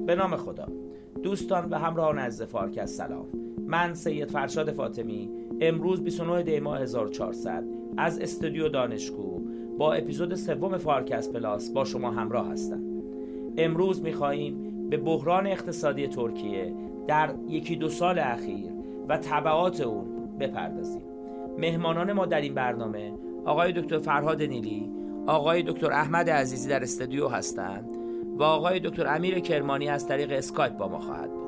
به نام خدا. دوستان و همراهان از فارکست سلام. من سید فرشاد فاطمی. امروز 29 دی ماه 1400 از استودیو دانشگو با اپیزود سوم فارکست پلاس با شما همراه هستم. امروز می‌خواهیم به بحران اقتصادی ترکیه در یکی دو سال اخیر و تبعات اون بپردازیم. مهمانان ما در این برنامه آقای دکتر فرهاد نیلی آقای دکتر احمد عزیزی در استودیو هستند. و آقای دکتر امیر کرمانی از طریق اسکایپ با ما خواهد بود.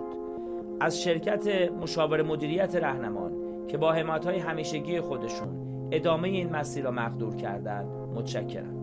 از شرکت مشاور مدیریت رهنمان که با های همیشگی خودشون ادامه این مسیر را مقدور کردند متشکرم.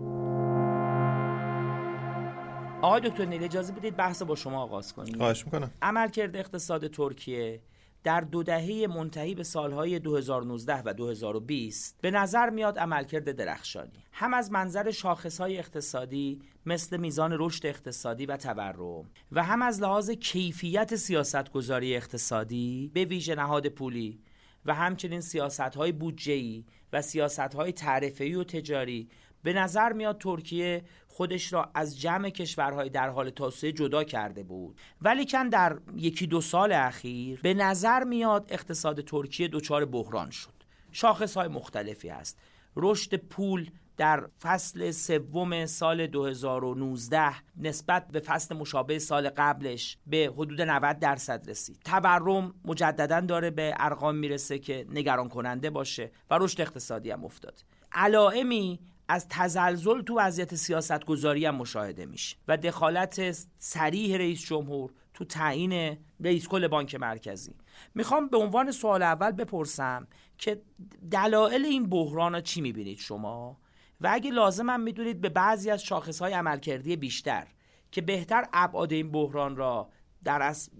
آقای دکتر نیلی اجازه بدید بحث با شما آغاز کنیم. خواهش می‌کنم. عملکرد اقتصاد ترکیه در دو دهه منتهی به سالهای 2019 و 2020 به نظر میاد عملکرد درخشانی. هم از منظر شاخصهای اقتصادی مثل میزان رشد اقتصادی و تورم و هم از لحاظ کیفیت سیاستگذاری اقتصادی به ویژه نهاد پولی و همچنین سیاستهای بودجه‌ای و سیاستهای تعرفه‌ای و تجاری به نظر میاد ترکیه خودش را از جمع کشورهای در حال توسعه جدا کرده بود. ولیکن در یکی دو سال اخیر به نظر میاد اقتصاد ترکیه دچار بحران شد. شاخص های مختلفی است رشد پول در فصل سوم سال 2019 نسبت به فصل مشابه سال قبلش به حدود 90 درصد رسید. تورم مجددا داره به ارقام می‌رسه که نگران کننده باشه و رشد اقتصادی هم افتاد. علائمی از تزلزل تو وضعیت سیاست گذاری هم مشاهده میشه و دخالت سریح رئیس جمهور تو تعیین رئیس کل بانک مرکزی. می‌خوام به عنوان سوال اول بپرسم که دلایل این بحران ها چی می‌بینید شما؟ و اگه لازم هم می‌دونید به بعضی از شاخص های عملکردی بیشتر که بهتر ابعاد این بحران را در از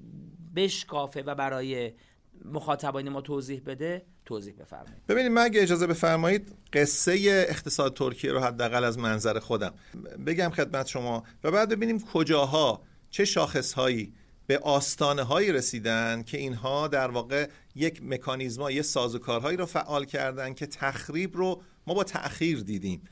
بشکافه و برای مخاطبان ما توضیح بده توضیح بفرمایید. ببینید من اگه اجازه بفرمایید قصه اقتصاد ترکیه رو حداقل از منظر خودم بگم خدمت شما و بعد ببینیم کجاها چه شاخصهایی به آستانه هایی رسیدن که اینها در واقع یک مکانیزما یه سازوکارهایی رو فعال کردن که تخریب رو ما با تأخیر دیدیم.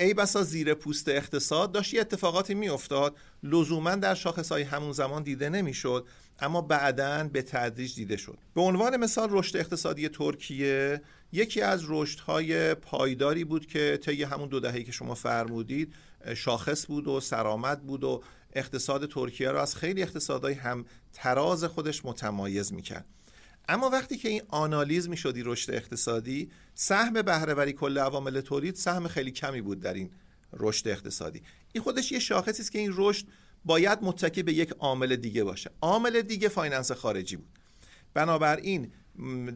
ای بسا زیر پوست اقتصاد داشت یه اتفاقاتی میافتاد. لزوما در شاخص های همون زمان دیده نمی‌شد اما بعدا به تدریج دیده شد. به عنوان مثال رشد اقتصادی ترکیه یکی از رشدهای پایداری بود که طی همون دو دهه‌ای که شما فرمودید شاخص بود و سرآمد بود و اقتصاد ترکیه را از خیلی اقتصادهای هم تراز خودش متمایز می‌کرد. اما وقتی که این آنالیز می‌شدی رشد اقتصادی سهم بهره‌وری کل عوامل تولید سهم خیلی کمی بود در این رشد اقتصادی. این خودش یه شاخصی است که این رشد باید متکی به یک عامل دیگه باشه. عامل دیگه finance خارجی بود. بنابراین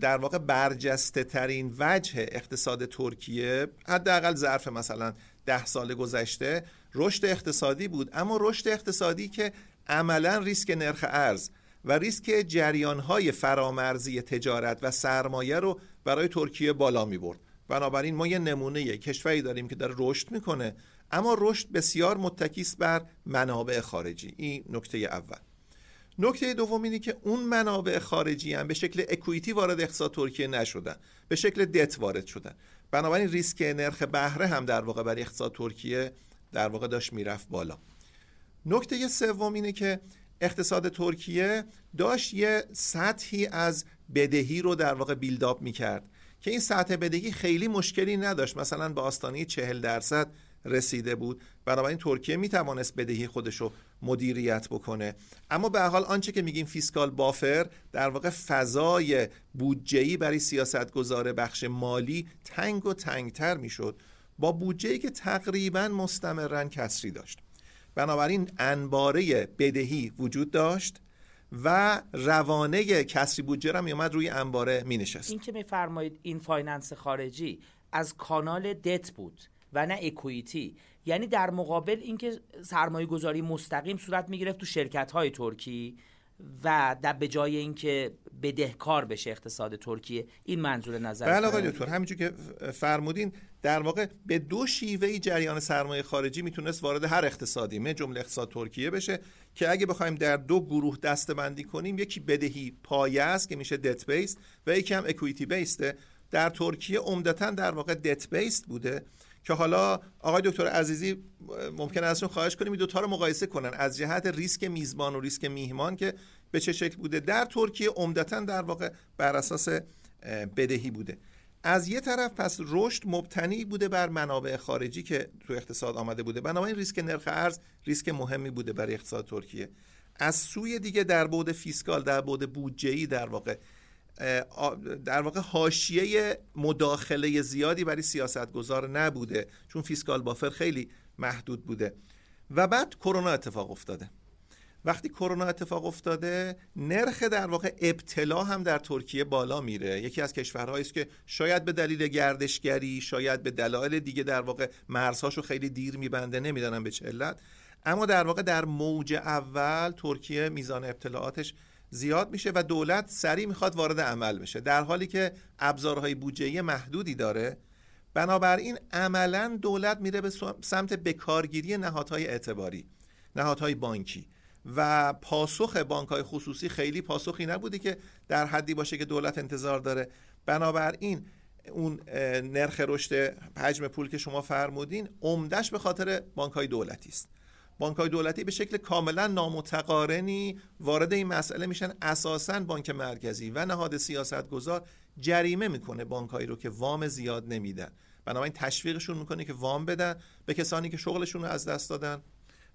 در واقع برجسته ترین وجه اقتصاد ترکیه حداقل ظرف مثلا ده سال گذشته رشد اقتصادی بود. اما رشد اقتصادی که عملا ریسک نرخ ارز و ریسک جریانهای فرامرزی تجارت و سرمایه رو برای ترکیه بالا می برد بنابراین ما یه نمونه کشوری داریم که داره رشد می‌کنه اما رشد بسیار متکیس بر منابع خارجی. این نکته اول. نکته دوم اینه که اون منابع خارجی هم به شکل اکویتی وارد اقتصاد ترکیه نشدن به شکل دت وارد شدن. بنابراین ریسک نرخ بهره هم در واقع برای اقتصاد ترکیه در واقع داشت می‌رفت بالا. نکته سوم اینه که اقتصاد ترکیه داشت یه سطحی از بدهی رو در واقع build up می‌کرد که این سطح بدهی خیلی مشکلی نداشت. مثلا به آستانه 40 درصد رسیده بود. بنابراین ترکیه می‌توانست بدهی خودش رو مدیریت بکنه. اما به حال آنچه که میگیم fiscal buffer در واقع فضای بودجه‌ای برای سیاستگزار بخش مالی تنگ و تنگتر می‌شد. با بودجه‌ای که تقریبا مستمرا کسری داشت. بنابراین انباره بدهی وجود داشت و روانه کسری بودجه را میومد روی انباره می نشست این که میفرمایید این finance خارجی از کانال دت بود و نه equity یعنی در مقابل اینکه سرمایه گذاری مستقیم صورت می‌گرفت تو شرکت های ترکی و در به جای اینکه بدهکار بشه اقتصاد ترکیه این منظور نظر بله آقای دکتر همینجور که فرمودین در واقع به دو شیوه جریان سرمایه خارجی می‌تونست وارد هر اقتصادی من جمله اقتصاد ترکیه بشه که اگه بخوایم در دو گروه دسته بندی کنیم یکی بدهی پایه است که میشه دت بیست و یکی هم اکویتی بیسته در ترکیه عمدتا در واقع دت بیست بوده. که حالا آقای دکتر عزیزی ممکن ازشون خواهش کنیم این دوتا رو مقایسه کنن. از جهت ریسک میزبان و ریسک میهمان که به چه شکل بوده. در ترکیه عمدتا در واقع بر اساس بدهی بوده. از یه طرف پس رشد مبتنی بوده بر منابع خارجی که تو اقتصاد آمده بوده. بنابراین ریسک نرخ ارز ریسک مهمی بوده برای اقتصاد ترکیه. از سوی دیگه در بعد fiscal در بعد بودجه‌ای در واقع در واقع حاشیه مداخله زیادی برای سیاستگزار نبوده چون fiscal buffer خیلی محدود بوده. و بعد کرونا اتفاق افتاده. وقتی کرونا اتفاق افتاده نرخ در واقع ابتلا هم در ترکیه بالا میره. یکی از کشورهایی است که شاید به دلیل گردشگری شاید به دلایل دیگه در واقع مرزهاشو خیلی دیر میبنده نمی‌دانم به چه علت. اما در واقع در موج اول ترکیه میزان ابتلاعاتش زیاد میشه و دولت سریع می‌خواد وارد عمل بشه. در حالی که ابزارهای بودجه‌ای محدودی داره. بنابراین عملا دولت میره به سمت بکارگیری نهادهای اعتباری نهادهای بانکی. و پاسخ بانک های خصوصی خیلی پاسخی نبوده که در حدی باشه که دولت انتظار داره. بنابراین اون نرخ رشد حجم پول که شما فرمودین عمدش به خاطر بانک های دولتی است. بانک های دولتی به شکل کاملا نامتقارنی وارد این مسئله میشن. اساسا بانک مرکزی و نهاد سیاست گذار جریمه می‌کنه بانک هایی رو که وام زیاد نمیدن. بنابراین تشویقشون می‌کنه که وام بدن به کسانی که شغلشون رو از دست دادن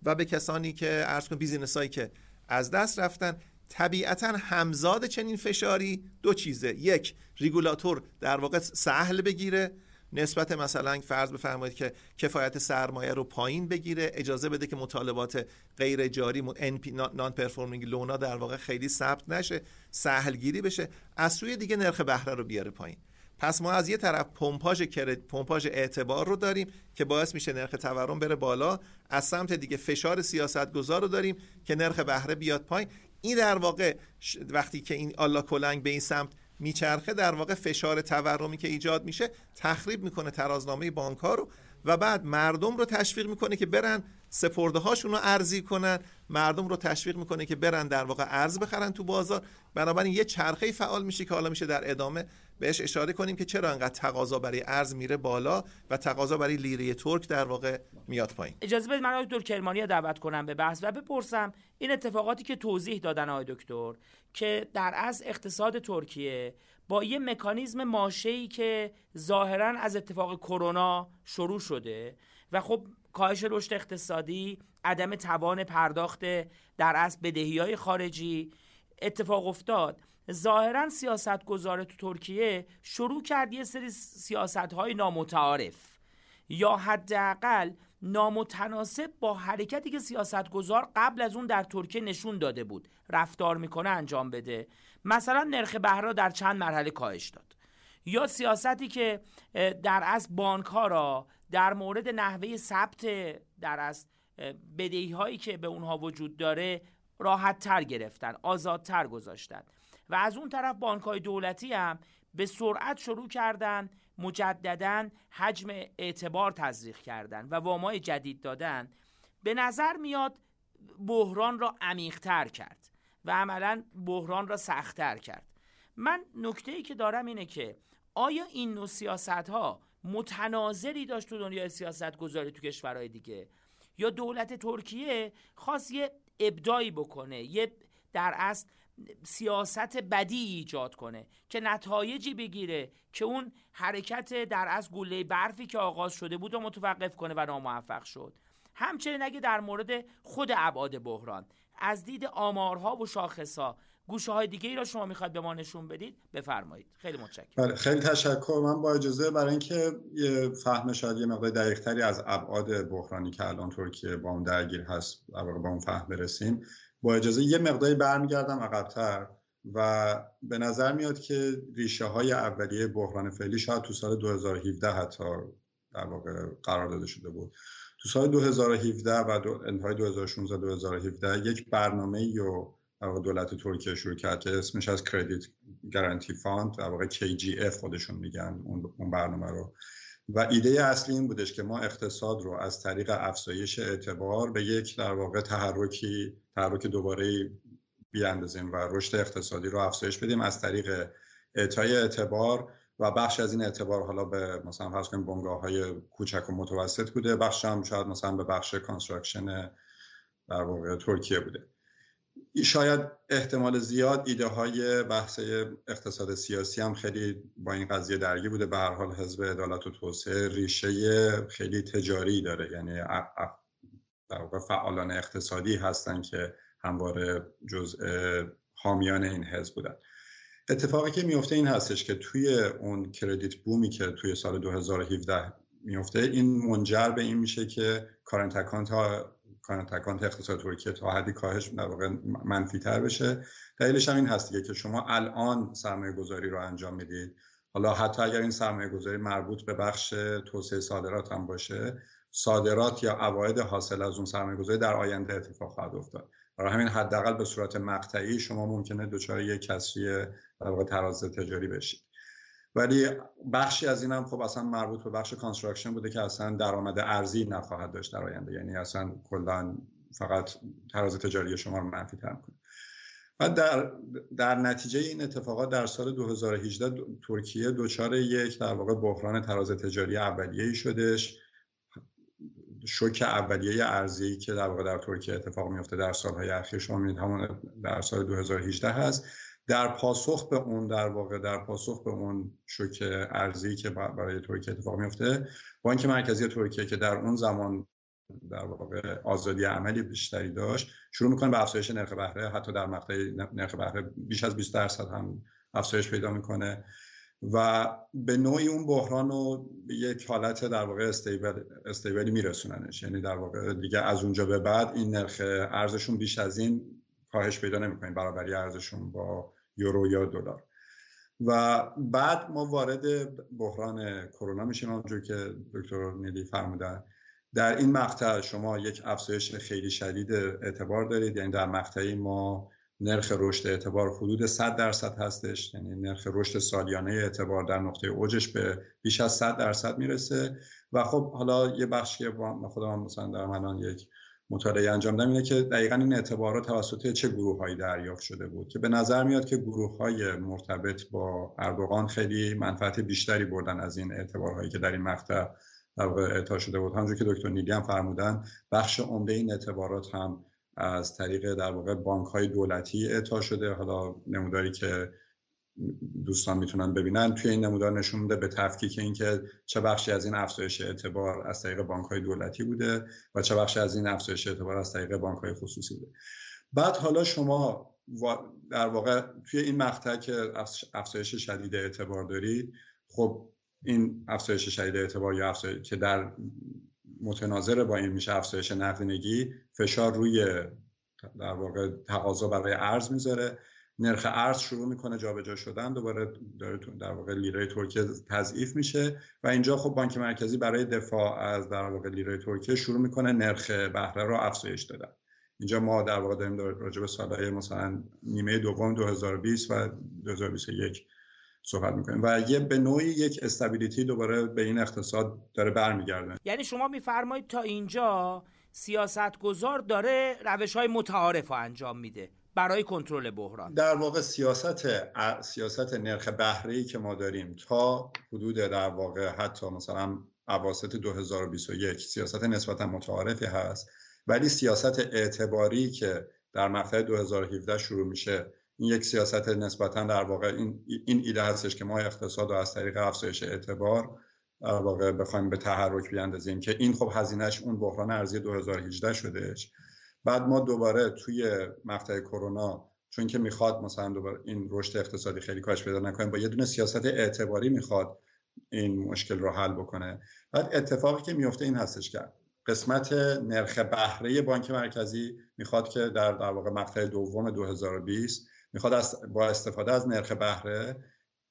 و به کسانی که عرض کنم business هایی که از دست رفتن. طبیعتا همزاد چنین فشاری دو چیزه. یک ریگولاتور در واقع سهل بگیره. نسبت مثلا فرض بفرمایید که کفایت سرمایه رو پایین بگیره اجازه بده که مطالبات غیر جاری non-performing loan ها در واقع خیلی ثبت نشه سهلگیری بشه از سوی دیگه نرخ بهره رو بیاره پایین. پس ما از یه طرف پمپاژ پمپاژ اعتبار رو داریم که باعث میشه نرخ تورم بره بالا از سمت دیگه فشار سیاست گذار رو داریم که نرخ بهره بیاد پایین. این در واقع وقتی که این آلا کلنگ به این سمت میچرخه در واقع فشار تورمی که ایجاد میشه تخریب می‌کنه ترازنامه بانک ها رو. و بعد مردم رو تشویق می‌کنه که برن سپرده هاشون رو ارزی کنن. مردم رو تشویق می‌کنه که برن در واقع ارز بخرن تو بازار. بنابراین یه چرخه فعال میشه که حالا میشه در ادامه بهش اشاره کنیم که چرا انقدر تقاضا برای ارز میره بالا و تقاضا برای لیره ترک در واقع میاد پایین. اجازه بدید من دکتر کرمانی دعوت کنم به بحث و بپرسم این اتفاقاتی که توضیح دادن آقای دکتر که در از اقتصاد ترکیه با یه مکانیزم ماشه‌ای که ظاهرا از اتفاق کرونا شروع شده و خب کاهش رشد اقتصادی عدم توان پرداخت در از بدهی های خارجی اتفاق افتاد. ظاهرا سیاست گذار تو ترکیه شروع کرد یه سری سیاست های نامتعارف یا حداقل نامتناسب با حرکتی که سیاستگزار قبل از اون در ترکیه نشون داده بود. رفتار می‌کنه انجام بده. مثلا نرخ بهره در چند مرحله کاهش داد. یا سیاستی که در از بانک ها را در مورد نحوه ثبت در از بدهی هایی که به اونها وجود داره راحت تر گرفتن آزادتر گذاشتن. و از اون طرف بانک های دولتی هم به سرعت شروع کردن مجددا حجم اعتبار تزریق کردن و وامای جدید دادن. به نظر میاد بحران را عمیقتر کرد. و عملا بحران را سختتر کرد. من نکته ای که دارم اینه که آیا این نوع سیاست ها متناظری داشت تو دنیای سیاست گذاری تو کشورهای دیگه؟ یا دولت ترکیه خواست یه ابدایی بکنه یه در اصل سیاست بدی ایجاد کنه که نتایجی بگیره که اون حرکت در از گله برفی که آغاز شده بود و متوقف کنه و ناموفق شد؟ همچنین اگه در مورد خود ابعاد بحران از دید آمارها و شاخصها. گوشه های دیگه ای را شما می‌خواد به ما نشون بدید بفرمایید. خیلی متشکرم. بله خیلی تشکر. من با اجازه برای اینکه فهم شاید یه مقدار دقیق تری از ابعاد بحرانی که الان ترکیه با اون درگیر هست با اون فهم برسیم. با اجازه یه مقداری برمیگردم عقبتر و به نظر میاد که ریشه های اولیه بحران فعلی شاید تو سال 2017 حتی در واقع قرار داده شده بود. تو سال 2017 و دو انتهای 2016 2017 یک برنامه رو دولت ترکیه شروع کرد اسمش هست credit guarantee fund در واقع KGF خودشون میگن اون برنامه رو. و ایده اصلی این بودش که ما اقتصاد رو از طریق افزایش اعتبار به یک در واقع تحرکی تحرک دوباره بیاندازیم و رشد اقتصادی رو افزایش بدیم از طریق اعطای اعتبار و بخش از این اعتبار حالا به مثلا فرض کنیم بنگاه های کوچک و متوسط بوده بخش هم شاید مثلا به بخش construction در واقع ترکیه بوده. شاید احتمال زیاد ایده های بحث اقتصاد سیاسی هم خیلی با این قضیه درگیر بوده. به هر حال حزب عدالت و توسعه ریشه خیلی تجاری داره. یعنی در واقع فعالان اقتصادی هستن که همواره جزء حامیان این حزب بودن. اتفاقی که میفته این هستش که توی اون کردیت بومی که توی سال 2017 میفته این منجر به این میشه که کارنت اکانت ها کارنت اکانت اقتصاد ترکیه تا حدی کاهش در واقع منفی تر بشه. دلیلش هم این هست که شما الان سرمایه گذاری رو انجام می‌دید. حالا حتی اگر این سرمایه گذاری مربوط به بخش توسعه صادرات هم باشه صادرات یا عواید حاصل از اون سرمایه گذاری در آینده اتفاق خواهد افتاد. برای همین حداقل به صورت مقطعی شما ممکنه دچار یک کسری در واقع تراز تجاری بشید. ولی بخشی از این هم خب اصلا مربوط به بخش construction بوده که اصلا درآمد ارزی نخواهد داشت در آینده. یعنی اصلا کلا فقط تراز تجاری شما رو منفی تر کنه و در, در نتیجه این اتفاقات در سال 2018 ترکیه دچار یک در واقع بحران تراز تجاری اولیه‌ای شدش شوک اولیه ارزی که در واقع در ترکیه اتفاق میفته در سالهای اخیر شما می‌دید همون در سال 2018 هست. در پاسخ به اون در واقع در پاسخ به اون شوک ارزی که برای ترکیه اتفاق میفته بانک مرکزی ترکیه که در اون زمان در واقع آزادی عملی بیشتری داشت شروع می‌کنه به افزایش نرخ بهره حتی در مقطع نرخ بهره بیش از 20 درصد هم افزایش پیدا می‌کنه و به نوعی اون بحران رو یک حالت در واقع استیبل استیبلی میرسوننش. یعنی در واقع دیگه از اونجا به بعد این نرخ ارزشون بیش از این کاهش پیدا نمی‌کنه. برابری ارزشون با یورو یا دلار. و بعد ما وارد بحران کرونا میشیم اونجور که دکتر نیلی فرمودن. در این مقطع شما یک افزایش خیلی شدید اعتبار دارید. یعنی در مقطعی ما نرخ رشد اعتبار حدود 100 درصد هستش. یعنی نرخ رشد سالیانه اعتبار در نقطه اوجش به بیش از 100 درصد می‌رسه. و خب حالا یه بخشی با خودم مثلا در منان یک مطالعه انجام دادم اینه که دقیقا این اعتبارات توسط چه گروه هایی دریافت شده بود که به نظر میاد که گروه های مرتبط با اردوغان خیلی منفعت بیشتری بردن از این اعتبارهایی که در این مقطع اعطا شده بود. همونجور که دکتر نیلی هم فرمودن بخش عمده این اعتبارات هم از طریق در واقع بانک های دولتی اعطا شده. حالا نموداری که دوستان می‌تونن ببینن. توی این نمودار نشون میده به تفکیک اینکه چه بخشی از این افزایش اعتبار از طریق بانک های دولتی بوده و چه بخشی از این افزایش اعتبار از طریق بانک های خصوصی بوده. بعد حالا شما در واقع توی این مقطع که افزایش شدید اعتبار دارید خب این افزایش شدید اعتبار یا افزایش که در متناظر با این میشه افزایش نقدینگی فشار روی در واقع تقاضا برای ارز می‌ذاره. نرخ ارز شروع می‌کنه جابجا شدن دوباره داره در واقع لیره ترکیه تضعیف میشه و اینجا خب بانک مرکزی برای دفاع از در واقع لیره ترکیه شروع می‌کنه نرخ بهره رو افزایش دادن. اینجا ما در واقع داریم راجع به سالهای مثلا نیمه دوم 2020 و 2021 صحبت می‌کنیم و یه به نوعی یک استابیلیتی دوباره به این اقتصاد داره برمیگرده. یعنی شما میفرمایید تا اینجا سیاستگزار داره روش های متعارف رو انجام میده. برای کنترل بحران. در واقع سیاست سیاست نرخ بهره ای که ما داریم تا حدود در واقع حتی مثلا اواسط 2021 سیاست نسبتا متعارفی هست ولی سیاست اعتباری که در مقطع 2017 شروع میشه این یک سیاست نسبتا در واقع این, این ایده هستش که ما اقتصاد رو از طریق افزایش اعتبار در واقع بخوایم به تحرک بیاندازیم که این خب هزینهش اون بحران ارزی 2018 شدهش. بعد ما دوباره توی مقطع کرونا چون که می‌خواد مثلا دوباره این رشد اقتصادی خیلی کاش پیدا نکنیم با یه دونه سیاست اعتباری می‌خواد این مشکل رو حل بکنه. بعد اتفاقی که میفته این هستش که قسمت نرخ بهره بانک مرکزی می‌خواد که در در واقع مقطع دوم 2020 می‌خواد با استفاده از نرخ بهره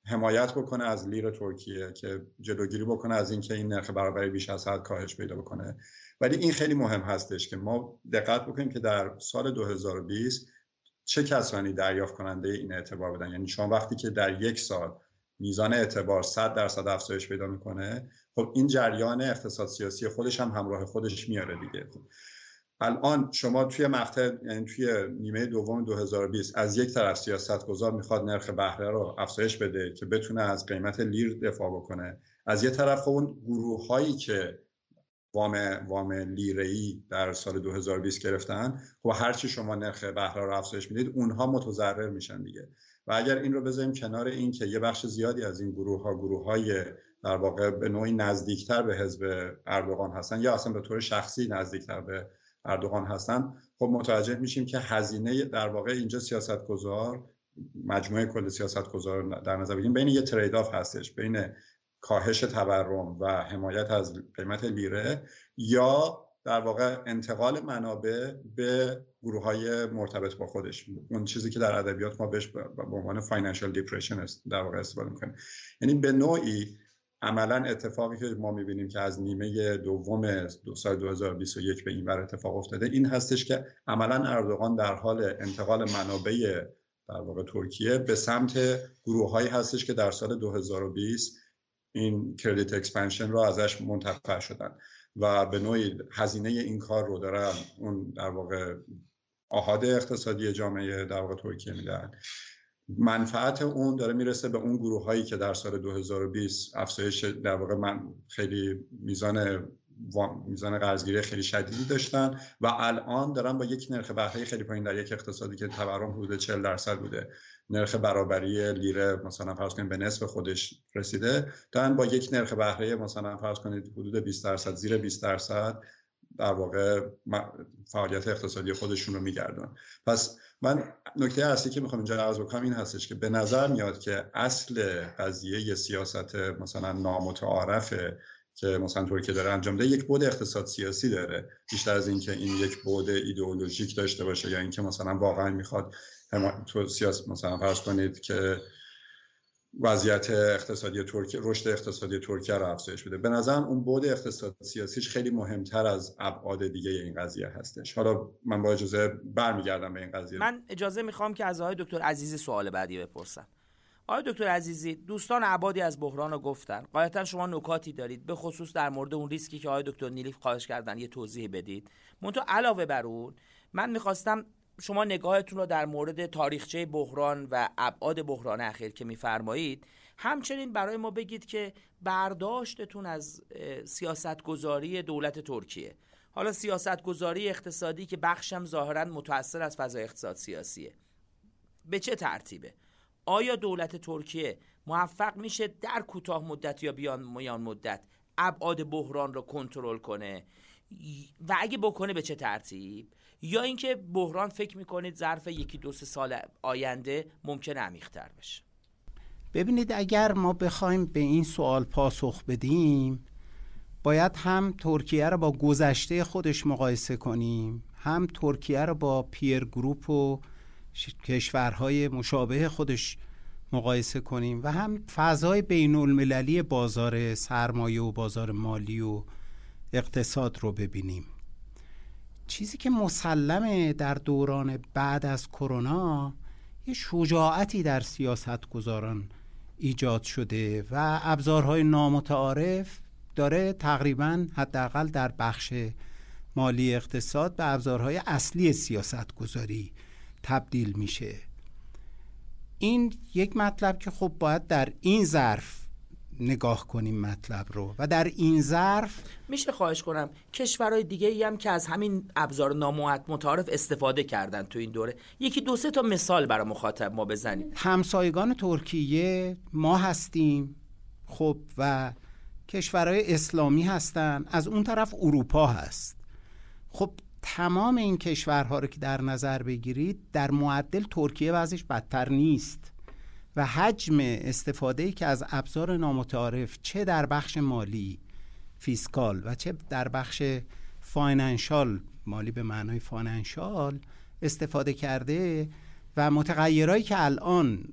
حمایت بکنه از لیر ترکیه که جلوگیری بکنه از اینکه این نرخ برابری بیش از حد کاهش پیدا بکنه. ولی این خیلی مهم هستش که ما دقت بکنیم که در سال 2020 چه کسانی دریافت کننده این اعتبار بدن یعنی شما وقتی که در یک سال میزان اعتبار 100 درصد افزایش پیدا می‌کنه خب این جریان اقتصاد سیاسی خودش هم همراه خودش میاره دیگه. الان شما توی مقطع یعنی توی نیمه دوم 2020 از یک طرف سیاست گذار می‌خواد نرخ بهره رو افزایش بده که بتونه از قیمت لیر دفاع بکنه از یه طرف اون گروه هایی که وام وام ای در سال 2020 گرفتن خب هرچی شما نرخ بهره رو افزایش می‌دید اونها متضرر میشن دیگه. و اگر این رو بذاریم کنار این که یه بخش زیادی از این گروه ها گروه های در واقع به نوعی نزدیکتر به حزب اردوغان هستن یا اصلا به طور شخصی نزدیکتر به اردوغان هستن. خب متوجه میشیم که هزینه در واقع اینجا سیاست گذار مجموعه کل سیاست گذار در نظر بگیریم بین یه trade-off هستش بین کاهش تورم و حمایت از قیمت لیره یا در واقع انتقال منابع به گروه های مرتبط با خودش. اون چیزی که در ادبیات ما بهش به عنوان financial repression در واقع استفاده می‌کنیم. یعنی به نوعی عملا اتفاقی که ما می‌بینیم که از نیمه دوم دو سال 2021 به این بر اتفاق افتاده این هستش که عملا اردوغان در حال انتقال منابع در واقع ترکیه به سمت گروه هایی هستش که در سال 2020 این credit expansion رو ازش منتفع شدن و به نوعی هزینه این کار رو دارن اون در واقع آحاد اقتصادی جامعه در واقع ترکیه میدن منفعت اون داره می‌رسه به اون گروه هایی که در سال 2020 افزایش در واقع من خیلی میزان میزان قرض‌گیری خیلی شدیدی داشتن و الان دارن با یک نرخ بهره خیلی پایین در یک اقتصادی که تورم حدود 40 درصد بوده نرخ برابری لیره مثلا فرض کنید به نصف خودش رسیده دارن با یک نرخ بهره مثلا فرض کنید حدود 20 درصد زیر 20 درصد در واقع فعالیت اقتصادی خودشون رو میگردن پس من نکته اصلی که می‌خوام اینجا عرض بکنم این هستش که به نظر میاد که اصل قضیه سیاست مثلا نامتعارفه که مثلا ترکیه داره انجام ده یک بود اقتصاد سیاسی داره. بیشتر از اینکه این یک بود ایدئولوژیک داشته باشه یا اینکه مثلا واقعا می‌خواد تو سیاست مثلا فرض کنید که وضعیت اقتصادی ترکیه رشد اقتصادی ترکیه رو افزایش بده به نظرم اون بود اقتصاد سیاسیش خیلی مهمتر از ابعاد دیگه این قضیه هستش. حالا من با اجازه برمیگردم به این قضیه. من اجازه می‌خوام که از آقای دکتر عزیزی سوال بعدی بپرسم. آقای دکتر عزیزی دوستان عبادی از بحران رو گفتن. قایتا شما نکاتی دارید. به خصوص در مورد اون ریسکی که آقای دکتر نیلیف خواهش کردن یه توضیح بدید. منتها علاوه بر اون من می‌خواستم شما نگاهتون رو در مورد تاریخچه بحران و ابعاد بحران اخیر که میفرمایید همچنین برای ما بگید که برداشتتون از سیاستگذاری دولت ترکیه. حالا سیاستگذاری اقتصادی که بخشم ظاهرا متأثر از فضای اقتصاد سیاسیه. به چه ترتیبه؟ آیا دولت ترکیه موفق میشه در کوتاه مدت یا بیان میان مدت ابعاد بحران رو کنترل کنه؟ و اگه بکنه به چه ترتیب؟ یا اینکه بحران فکر می‌کنید ظرف یکی دو سه سال آینده ممکن عمیقتر بشه؟ ببینید اگر ما بخوایم به این سوال پاسخ بدیم باید هم ترکیه رو با گذشته خودش مقایسه کنیم هم ترکیه رو با پیر گروپ و کشورهای مشابه خودش مقایسه کنیم و هم فضای بین المللی بازار سرمایه و بازار مالی و اقتصاد رو ببینیم. چیزی که مسلمه در دوران بعد از کرونا یه شجاعتی در سیاست گذاران ایجاد شده و ابزارهای نامتعارف داره تقریبا حداقل در بخش مالی اقتصاد به ابزارهای اصلی سیاست گذاری تبدیل میشه. این یک مطلب که خب باید در این ظرف نگاه کنیم مطلب رو. و در این ظرف میشه خواهش کنم کشورهای دیگه ای هم که از همین ابزار ناموت متعارف استفاده کردن تو این دوره. یکی دو سه تا مثال برای مخاطب ما بزنید. همسایگان ترکیه ما هستیم خب و کشورهای اسلامی هستن. از اون طرف اروپا هست. خب تمام این کشورها رو که در نظر بگیرید در معدل ترکیه وضعش بدتر نیست. و حجم استفاده که از ابزار نامتعارف چه در بخش مالی fiscal و چه در بخش financial مالی به معنای financial استفاده کرده و متغیرهایی که الان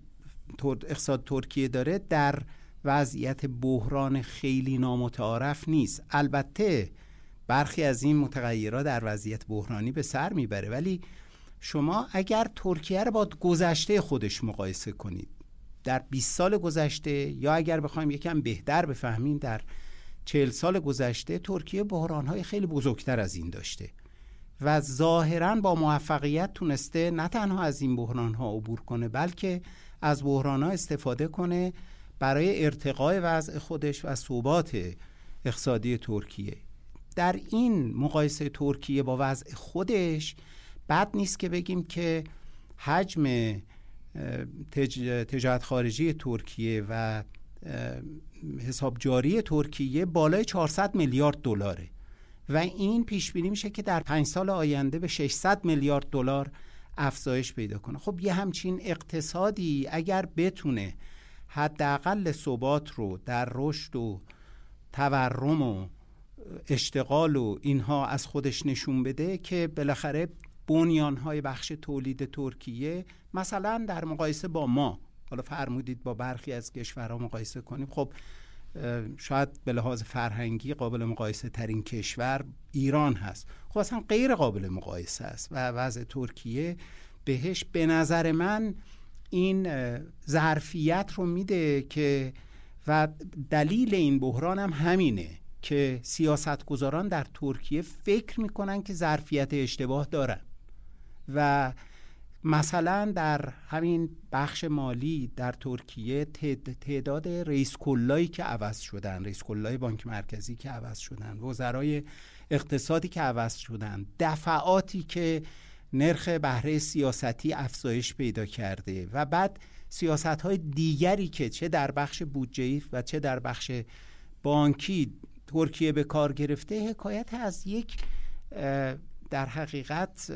اقتصاد ترکیه داره در وضعیت بحران خیلی نامتعارف نیست. البته برخی از این متغیرها در وضعیت بحرانی به سر می‌بره ولی شما اگر ترکیه رو با گذشته خودش مقایسه کنید در 20 سال گذشته یا اگر بخوایم یکم بهتر بفهمیم در 40 سال گذشته ترکیه بحرانهای خیلی بزرگتر از این داشته و ظاهرا با موفقیت تونسته نه تنها از این بحران ها عبور کنه بلکه از بحران ها استفاده کنه برای ارتقای وضع خودش و ثبات اقتصادی ترکیه. در این مقایسه ترکیه با وضع خودش بد نیست که بگیم که حجم تجارت خارجی ترکیه و حساب جاری ترکیه بالای 400 میلیارد دلاره و این پیش بینی میشه که در پنج سال آینده به 600 میلیارد دلار افزایش پیدا کنه. خب یه همچین اقتصادی اگر بتونه حداقل ثبات رو در رشد و تورم و اشتغال و اینها از خودش نشون بده که بالاخره بنیان های بخش تولید ترکیه مثلا در مقایسه با ما حالا فرمودید با برخی از کشورها مقایسه کنیم خب شاید به لحاظ فرهنگی قابل مقایسه ترین کشور ایران هست. خب اصلا غیر قابل مقایسه است و وضع ترکیه بهش به نظر من این ظرفیت رو میده که و دلیل این بحران هم همینه که سیاستگزاران در ترکیه فکر می‌کنن که ظرفیت اشتباه دارن و مثلا در همین بخش مالی در ترکیه تعداد رئیس کلایی که عوض شدن رئیس کلای بانک مرکزی که عوض شدن وزرای اقتصادی که عوض شدن دفعاتی که نرخ بهره سیاستی افزایش پیدا کرده و بعد سیاست های دیگری که چه در بخش بودجه و چه در بخش بانکی ترکیه به کار گرفته حکایت از یک در حقیقت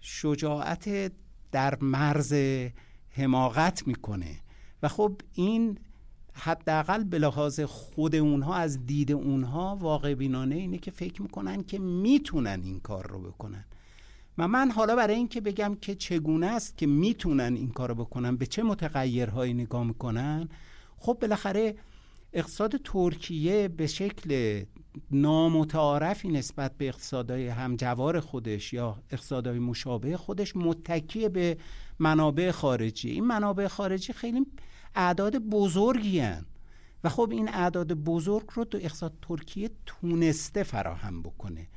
شجاعت در مرز حماقت می‌کنه. و خب این حداقل به لحاظ خود اونها از دید اونها واقع بینانه اینه که فکر می‌کنن که می‌تونن این کار رو بکنن. و من حالا برای اینکه بگم که چگونه است که می‌تونن این کار رو بکنن به چه متغیرهایی نگاه می‌کنن خب بالاخره اقتصاد ترکیه به شکل نامتعارفی نسبت به اقتصادهای همجوار خودش یا اقتصادهای مشابه خودش متکی به منابع خارجی. این منابع خارجی خیلی اعداد بزرگی هن. و خب این اعداد بزرگ رو تو اقتصاد ترکیه تونسته فراهم بکنه.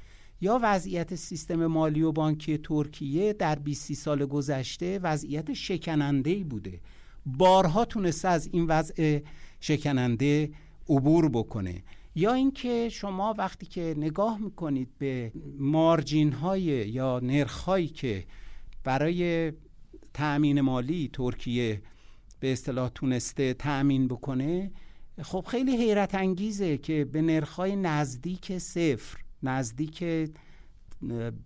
یا وضعیت سیستم مالی و بانکی ترکیه در 20 سال گذشته وضعیت شکننده بوده. بارها تونسته از این وضع شکننده عبور بکنه. یا اینکه شما وقتی که نگاه می‌کنید به مارجین های یا نرخ هایی که برای تأمین مالی ترکیه به اصطلاح تونسته تأمین بکنه خب خیلی حیرت انگیزه که به نرخ نزدیک صفر نزدیک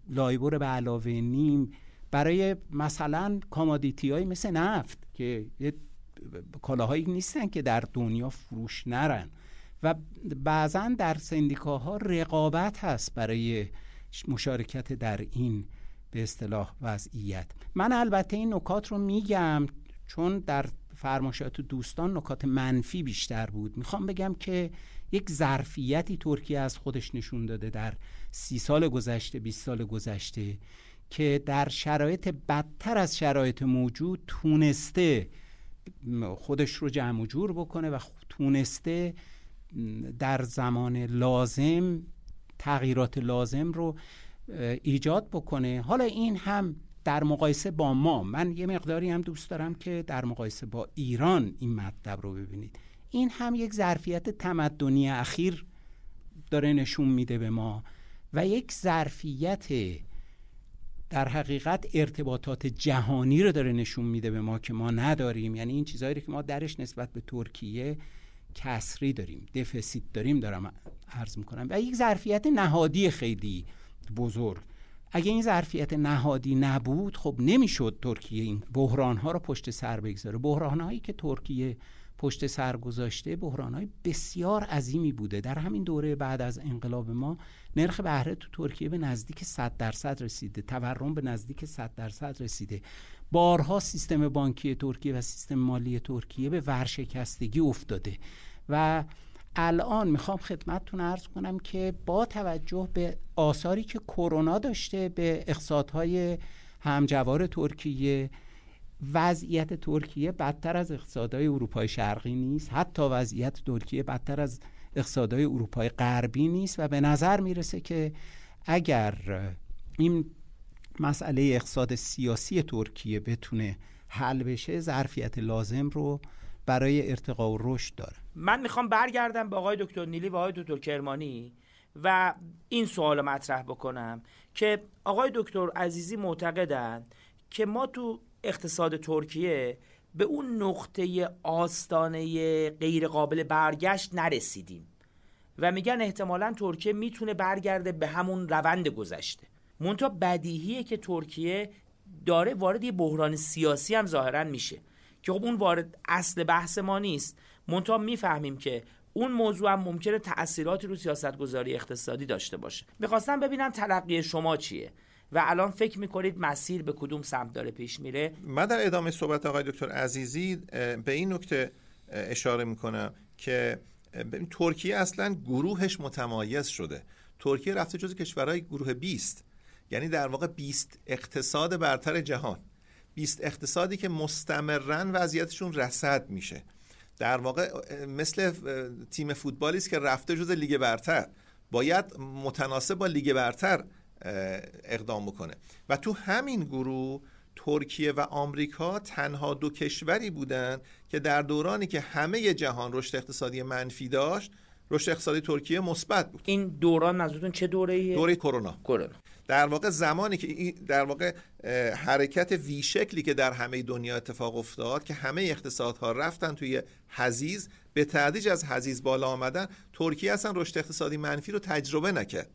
LIBOR به علاوه نیم برای مثلا commodity های مثل نفت که کالاهایی نیستن که در دنیا فروش نرن. و بعضا در سندیکاها رقابت هست برای مشارکت در این به اصطلاح وضعیت. من البته این نکات رو میگم چون در فرمایشات دوستان نکات منفی بیشتر بود. می‌خوام بگم که یک ظرفیتی ترکیه از خودش نشون داده در سی سال گذشته 20 سال گذشته که در شرایط بدتر از شرایط موجود تونسته خودش رو جمع و جور بکنه و تونسته در زمان لازم تغییرات لازم رو ایجاد بکنه. حالا این هم در مقایسه با ما من یه مقداری هم دوست دارم که در مقایسه با ایران این مطلب رو ببینید. این هم یک ظرفیت تمدنی اخیر داره نشون میده به ما و یک ظرفیت در حقیقت ارتباطات جهانی رو داره نشون میده به ما که ما نداریم. یعنی این چیزهایی که ما درش نسبت به ترکیه کسری داریم دفسیت داریم دارم عرض می‌کنم. و یک ظرفیت نهادی خیلی بزرگ. اگه این ظرفیت نهادی نبود خب نمی‌شد ترکیه این بحران ها رو پشت سر بگذاره. بحران هایی که ترکیه پشت سر گذاشته بحران های بسیار عظیمی بوده. در همین دوره بعد از انقلاب ما نرخ بهره تو ترکیه به نزدیک 100 درصد رسیده. تورم به نزدیک 100 درصد رسیده. بارها سیستم بانکی ترکیه و سیستم مالی ترکیه به ورشکستگی افتاده و الان می‌خوام خدمتتون ارز کنم که با توجه به آثاری که کرونا داشته به اقتصادهای همجوار ترکیه وضعیت ترکیه بدتر از اقتصادهای اروپای شرقی نیست حتی وضعیت ترکیه بدتر از اقتصادهای اروپای غربی نیست و به نظر می‌رسه که اگر این مسئله اقتصاد سیاسی ترکیه بتونه حل بشه ظرفیت لازم رو برای ارتقا و رشد داره. من می‌خوام برگردم به آقای دکتر نیلی و آقای دکتر کرمانی و این سوال مطرح بکنم که آقای دکتر عزیزی معتقدن که ما تو اقتصاد ترکیه به اون نقطه آستانه غیر قابل برگشت نرسیدیم و میگن احتمالا ترکیه می‌تونه برگرده به همون روند گذشته. منتها بدیهیه که ترکیه داره وارد یه بحران سیاسی هم ظاهرا میشه. که خب اون وارد اصل بحث ما نیست. منتها می‌فهمیم که اون موضوع هم ممکنه تأثیراتی رو سیاست گذاری اقتصادی داشته باشه. می‌خواستم ببینم تلقی شما چیه؟ و الان فکر می‌کنید مسیر به کدوم سمت داره پیش میره؟ من در ادامه صحبت آقای دکتر عزیزی به این نکته اشاره می‌کنم که ترکیه اصلا گروهش متمایز شده. ترکیه رفته جز کشورهای گروه 20 یعنی در واقع 20 اقتصاد برتر جهان. 20 اقتصادی که مستمرا وضعیتشون رسد میشه. در واقع مثل تیم فوتبالی است که رفته جز لیگ برتر. باید متناسب با لیگ برتر اقدام بکنه. و تو همین گروه ترکیه و آمریکا تنها دو کشوری بودند که در دورانی که همه جهان رشد اقتصادی منفی داشت رشد اقتصادی ترکیه مثبت بود. این دوران منظورتون چه دوره دوره کرونا. کرونا. در واقع زمانی که در واقع حرکت وی شکلی که در همه دنیا اتفاق افتاد که همه اقتصادها رفتن توی حزیز به تدریج از حزیز بالا آمدن ترکیه اصلا رشد اقتصادی منفی رو تجربه نکرد.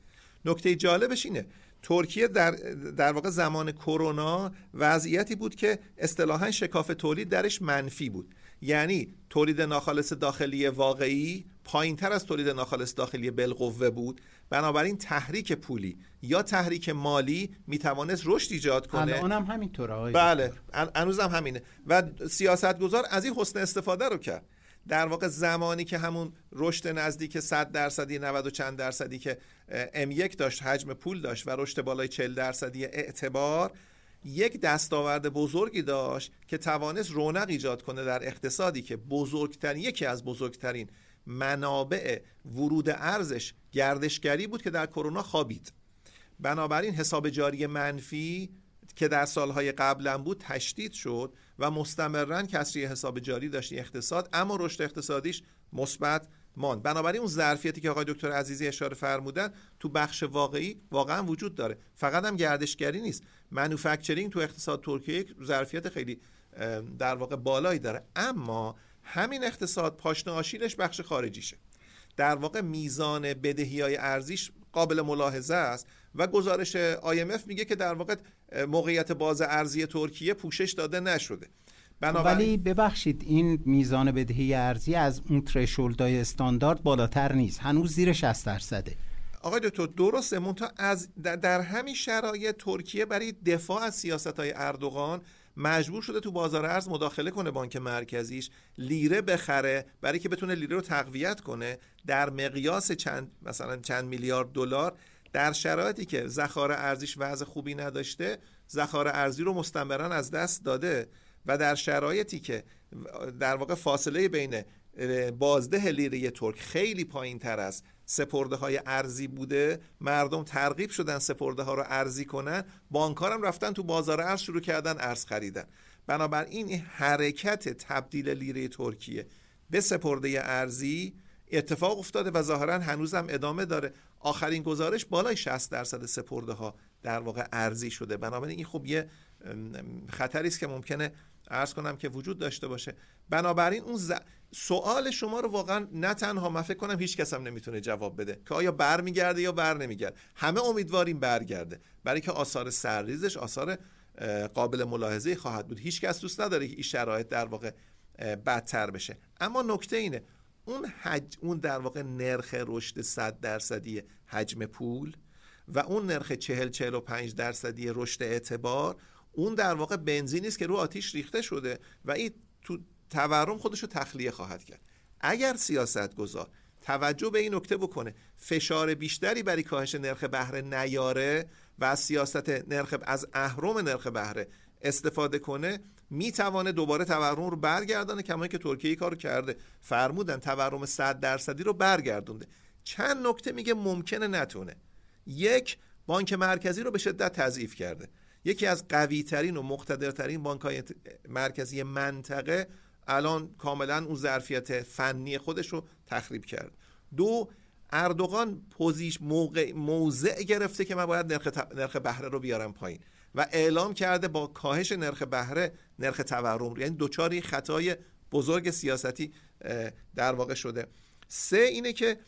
نکته جالبش اینه ترکیه در, در واقع زمان کرونا وضعیتی بود که اصطلاحا شکاف تولید درش منفی بود. یعنی تولید ناخالص داخلی واقعی پایین تر از تولید ناخالص داخلی بالقوه بود. بنابراین تحریک پولی یا تحریک مالی می‌توانست رشد ایجاد کنه؟ الان هم همینطوره بله هنوز هم همینه. و سیاستگزار از این حسن استفاده رو کرد. در واقع زمانی که همون رشد نزدیک 100 درصدی 90 و چند درصدی که ام یک داشت حجم پول داشت و رشد بالای 40 درصدی اعتبار یک دستاورد بزرگی داشت که توانست رونق ایجاد کنه در اقتصادی که بزرگترین یکی از بزرگترین منابع ورود ارزش گردشگری بود که در کرونا خوابید. بنابراین حساب جاری منفی که در سالهای قبلا بود تشدید شد و مستمرا کسری حساب جاری داشت اقتصاد اما رشد اقتصادیش مثبت ماند. بنابراین اون ظرفیتی که آقای دکتر عزیزی اشاره فرمودن تو بخش واقعی واقعا وجود داره. فقط هم گردشگری نیست. منوفکچرینگ تو اقتصاد ترکیه ظرفیت خیلی در واقع بالایی داره. اما همین اقتصاد پاشنه آشیلش بخش خارجیشه. در واقع میزان بدهی های ارزیش قابل ملاحظه است و گزارش IMF میگه که در واقع موقعیت باز ارزی ترکیه پوشش داده نشده. ولی ببخشید این میزان بدهی ارزی از اون ترشولدای استاندارد بالاتر نیست. هنوز زیر 60 درصده. آقای دکتر درسته منتها از در همین شرایط ترکیه برای دفاع از سیاست های اردوغان مجبور شده تو بازار ارز مداخله کنه بانک مرکزیش لیره بخره برای که بتونه لیره رو تقویت کنه در مقیاس چند مثلا چند میلیارد دلار در شرایطی که ذخایر ارزیش وضع خوبی نداشته ذخایر ارزی رو مستمرا از دست داده و در شرایطی که در واقع فاصله بین بازده لیره ترک خیلی پایین تر است سپرده های ارزی بوده مردم ترغیب شدن سپرده ها رو ارزی کنن. بانکارم رفتن تو بازار ارز شروع کردن ارز خریدن. بنابراین این حرکت تبدیل لیره ترکیه به سپرده ارزی اتفاق افتاده و ظاهرا هنوزم ادامه داره. آخرین گزارش بالای 60 درصد سپرده ها در واقع ارزی شده. بنابراین این خب یه خطری است که ممکنه ارز کنم که وجود داشته باشه. بنابراین اون سوال شما رو واقعا نه تنها من فکر کنم هیچ کس هم نمی‌تونه جواب بده که آیا برمیگرده یا بر نمیگرده همه امیدواریم برگرده. برای که آثار سرریزش آثار قابل ملاحظه خواهد بود. هیچ کس دوست نداره که این شرایط در واقع بدتر بشه. اما نکته اینه اون حج اون در واقع نرخ رشد 100 درصدی حجم پول و اون نرخ 40 45 درصدی رشد اعتبار اون در واقع بنزینی است که رو آتیش ریخته شده و این تو تورم خودش رو تخلیه خواهد کرد. اگر سیاست گذار توجه به این نکته بکنه فشار بیشتری برای کاهش نرخ بهره نیاره و سیاست نرخ از اهرم نرخ بهره استفاده کنه می‌توانه دوباره تورم رو برگردانه کما که ترکیه کارو کرده. فرمودن تورم 100 درصدی رو برگردونده. چند نکته میگه ممکنه نتونه. یک بانک مرکزی رو به شدت تضعیف کرده. یکی از قوی ترین و مقتدرترین بانک های مرکزی منطقه الان کاملا اون ظرفیت فنی خودش رو تخریب کرد. دو اردوغان پوزیش موقع موضع گرفته که من باید نرخ, نرخ بهره رو بیارم پایین و اعلام کرده با کاهش نرخ بهره نرخ تورم. یعنی دوچاری خطای بزرگ سیاستی در واقع شده. سه اینه که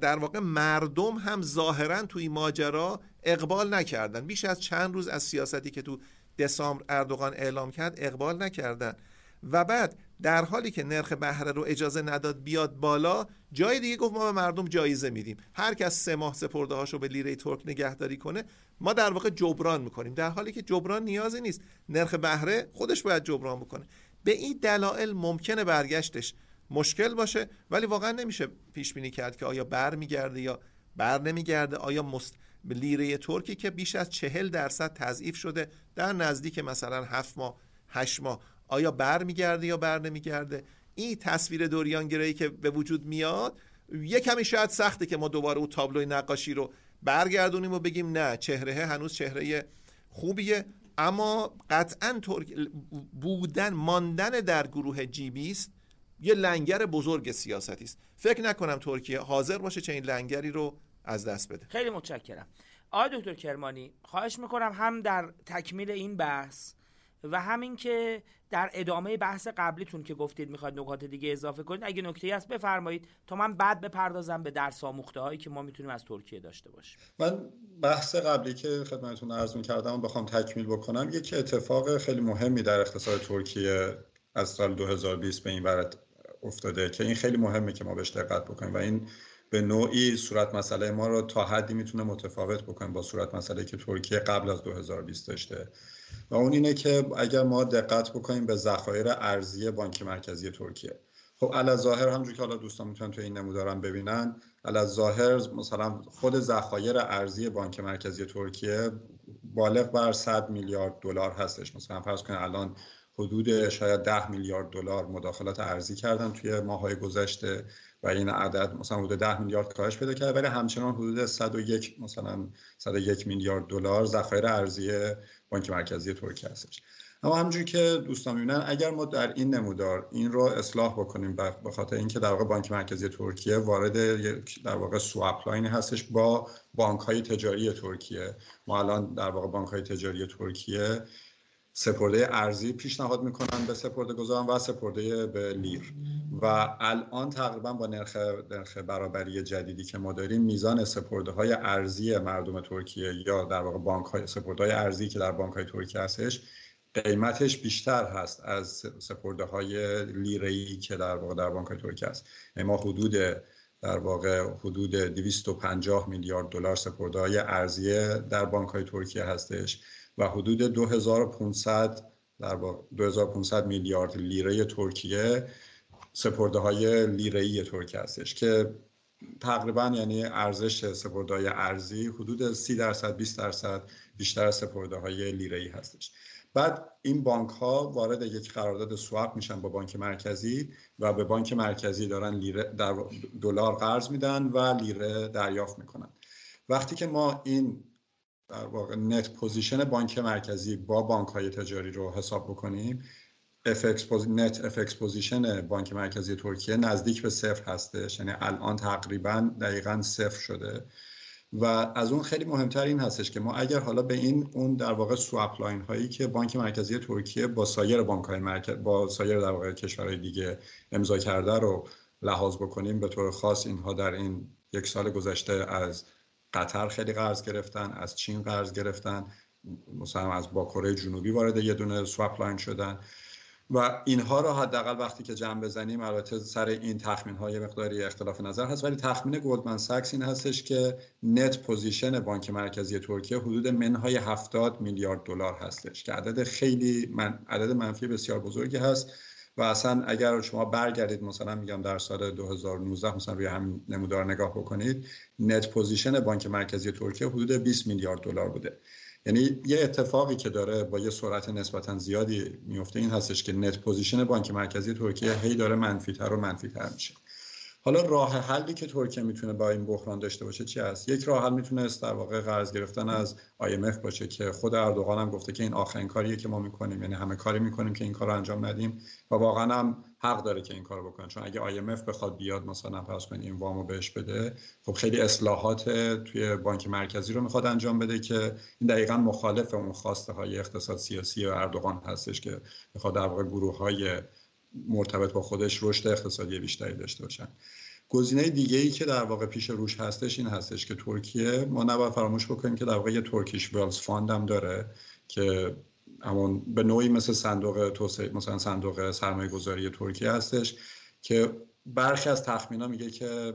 در واقع مردم هم ظاهرا توی ماجرا اقبال نکردن. بیش از چند روز از سیاستی که تو دسامبر اردوغان اعلام کرد اقبال نکردن. و بعد در حالی که نرخ بهره رو اجازه نداد بیاد بالا جای دیگه گفت ما به مردم جایزه میدیم. هر کس سه ماه سپرده هاشو به لیره ترک نگهداری کنه ما در واقع جبران می‌کنیم. در حالی که جبران نیازی نیست. نرخ بهره خودش باید جبران بکنه. به این دلایل ممکنه برگشتش مشکل باشه ولی واقعا نمیشه پیش بینی کرد که آیا بر میگرده یا بر نمیگرده آیا مست... لیره ترکی که بیش از چهل درصد تضعیف شده در نزدیک مثلا هفت ماه هشت ماه. آیا بر میگرده یا بر نمیگرده این تصویر دوریان گرایی که به وجود میاد یه کمی شاید سخته که ما دوباره اون تابلوی نقاشی رو برگردونیم و بگیم نه چهره هنوز چهره خوبیه. اما قطعا بودن ماندن در گروه جی بیست یه لنگر بزرگ سیاستی است. فکر نکنم ترکیه حاضر باشه چه این لنگری رو از دست بده. خیلی متشکرم. آقای دکتر کرمانی خواهش می‌کنم هم در تکمیل این بحث و همین که در ادامه بحث قبلیتون که گفتید می‌خواید نکات دیگه اضافه کنید اگه نکته هست بفرمایید تا من بعد بپردازم به درس آموخته هایی که ما می‌تونیم از ترکیه داشته باشیم. من بحث قبلی که خدمتتون عرض کردم بخوام تکمیل بکنم یک اتفاق خیلی مهمی در اقتصاد ترکیه از سال 2020 به این ورد افتاده که این خیلی مهمه که ما بهش دقت بکنیم و این به نوعی صورت مسئله ما رو تا حدی می‌تونه متفاوت بکنیم با صورت مسئله که ترکیه قبل از 2020 داشته. و اون اینه که اگر ما دقت بکنیم به ذخایر ارزی بانک مرکزی ترکیه. خب علا ظاهر همونجور که حالا دوستان می‌تونن تو این نمودارم ببینن علا ظاهر مثلا خود ذخایر ارزی بانک مرکزی ترکیه بالغ بر 100 میلیارد دلار هستش. مثلا فرض کنید الان حدود شاید 10 میلیارد دلار مداخلات ارزی کردن توی ماهای گذشته و این عدد مثلا حدود 10 میلیارد کاهش پیدا کرده ولی همچنان حدود 101 مثلا 101 میلیارد دلار ذخایر ارزی بانک مرکزی ترکیه هستش. اما همونجوری که دوستان می‌بینن اگر ما در این نمودار این رو اصلاح بکنیم به خاطر اینکه در واقع بانک مرکزی ترکیه وارد در واقع سواب لاین هستش با بانک های تجاری ترکیه. ما الان در واقع بانک های تجاری ترکیه سپرده ارزی پیشنهاد می‌کنن به سپرده گذارن و سپرده به لیر. و الان تقریبا با نرخ نرخ برابری جدیدی که ما داریم میزان سپرده های ارزی مردم ترکیه یا در واقع بانک های سپرده های ارزی که در بانک های ترکیه هستش قیمتش بیشتر هست از سپرده های لیره که در واقع در بانک های ترکیه هست. یعنی ما حدود در واقع حدود 250 میلیارد دلار سپرده های ارزی در بانک های ترکیه هستش. و حدود 2500 در 2500 میلیارد لیره ترکیه سپرده های لیره ای ترکیه هستش که تقریبا یعنی ارزش سپرده های ارزی حدود 30 درصد 20 درصد بیشتر از سپرده های لیره ای هستش. بعد این بانک ها وارد یک قرارداد سواب میشن با بانک مرکزی و به بانک مرکزی دارن لیره در دلار قرض میدن و لیره دریافت می‌کنن. وقتی که ما این در واقع net position بانک مرکزی با بانک های تجاری رو حساب بکنیم net FX position بانک مرکزی ترکیه نزدیک به صفر هستش یعنی الان تقریبا دقیقا صفر شده. و از اون خیلی مهمتر این هستش که ما اگر حالا به این اون در واقع swap line هایی که بانک مرکزی ترکیه با سایر بانک های مرکز با سایر در واقع کشورهای دیگه امضا کرده رو لحاظ بکنیم به طور خاص اینها در این یک سال گذشته از قطر خیلی قرض گرفتن از چین قرض گرفتن مثلا از با کره جنوبی وارد یه دونه swap line شدن. و اینها رو حداقل وقتی که جمع بزنیم البته سر این تخمین های مقداری اختلاف نظر هست ولی تخمین گلدمن ساکس این هستش که net position بانک مرکزی ترکیه حدود منهای 70 میلیارد دلار هستش که عدد خیلی من عدد منفی بسیار بزرگی هست. و اصلا اگر شما برگردید مثلا میگم در سال 2019 مثلا روی همین نمودار نگاه بکنید net position بانک مرکزی ترکیه حدود 20 میلیارد دلار بوده. یعنی یه اتفاقی که داره با یه سرعت نسبتا زیادی میفته این هستش که net position بانک مرکزی ترکیه هی داره منفیتر و منفیتر میشه. حالا راه حلی که ترکیه می‌تونه با این بحران داشته باشه چی هست؟ یک راه حل می‌تونه در واقع قرض گرفتن از IMF باشه که خود اردوغان هم گفته که این آخرین کاریه که ما می‌کنیم. یعنی همه کاری می‌کنیم که این کار رو انجام ندیم و واقعا هم حق داره که این کارو بکنه چون اگه IMF بخواد بیاد مثلا فرض کنید این وامو بهش بده خب خیلی اصلاحات توی بانک مرکزی رو می‌خواد انجام بده که این دقیقا مخالف اون خواسته های اقتصاد سیاسی اردوغان هستش که می‌خواد در واقع گروه های مرتبط با خودش رشد اقتصادی بیشتری داشته باشن. گزینه دیگه ای که در واقع پیش روش هستش این هستش که ترکیه ما نباید فراموش بکنیم که در واقع یه Turkish Wealth Fund هم داره که همون به نوعی مثل صندوق توسعه مثلا صندوق سرمایه گذاری ترکیه هستش که برخی از تخمینا میگه که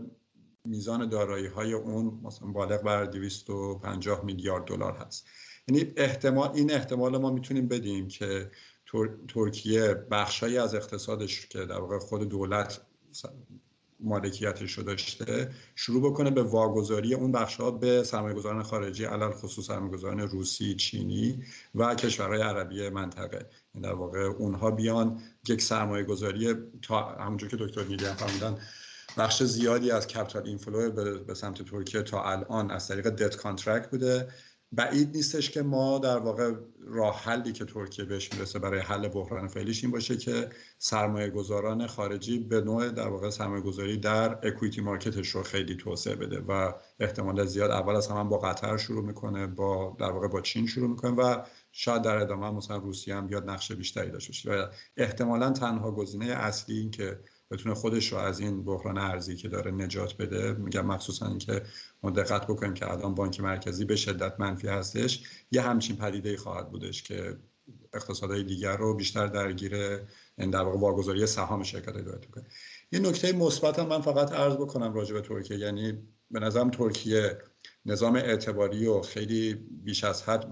میزان دارایی های اون مثلا بالغ بر 250 میلیارد دلار هست. یعنی احتمال این احتمال ما می‌تونیم بدیم که ترکیه بخشهایی از اقتصادش که در واقع خود دولت مالکیتش رو داشته شروع بکنه به واگذاری اون بخش ها به سرمایه گذاران خارجی علل خصوص سرمایه گذاران روسی، چینی و کشورهای عربی منطقه. این در واقع اونها بیان یک سرمایه گذاری تا همونجور که دکتر نیلی فرمودن بخش زیادی از capital inflow به سمت ترکیه تا الان از طریق debt contract بوده. بعید نیستش که ما در واقع راه حلی که ترکیه بهش می‌رسه برای حل بحران فعلیش این باشه که سرمایه گذاران خارجی به نوع در واقع سرمایه گذاری در equity market ش رو خیلی توسعه بده و احتمال زیاد اول از هم با قطر شروع می‌کنه با در واقع با چین شروع می‌کنه و شاید در ادامه مثلا روسیه هم بیاد نقش بیشتری داشته باشه. و احتمالا تنها گزینه اصلی این که بتونه خودش رو از این بحران ارزی که داره نجات بده میگم مخصوصا اینکه ما دقت بکنیم که الان بانک مرکزی به شدت منفی هستش. یه همچین پدیده خواهد بودش که اقتصادهای دیگر رو بیشتر درگیر این در واقع واگذاری سهام شرکت دولت کنه یه نکته مثبت من فقط عرض بکنم راجع به ترکیه. یعنی به نظرم ترکیه نظام اعتباری و خیلی بیش از حد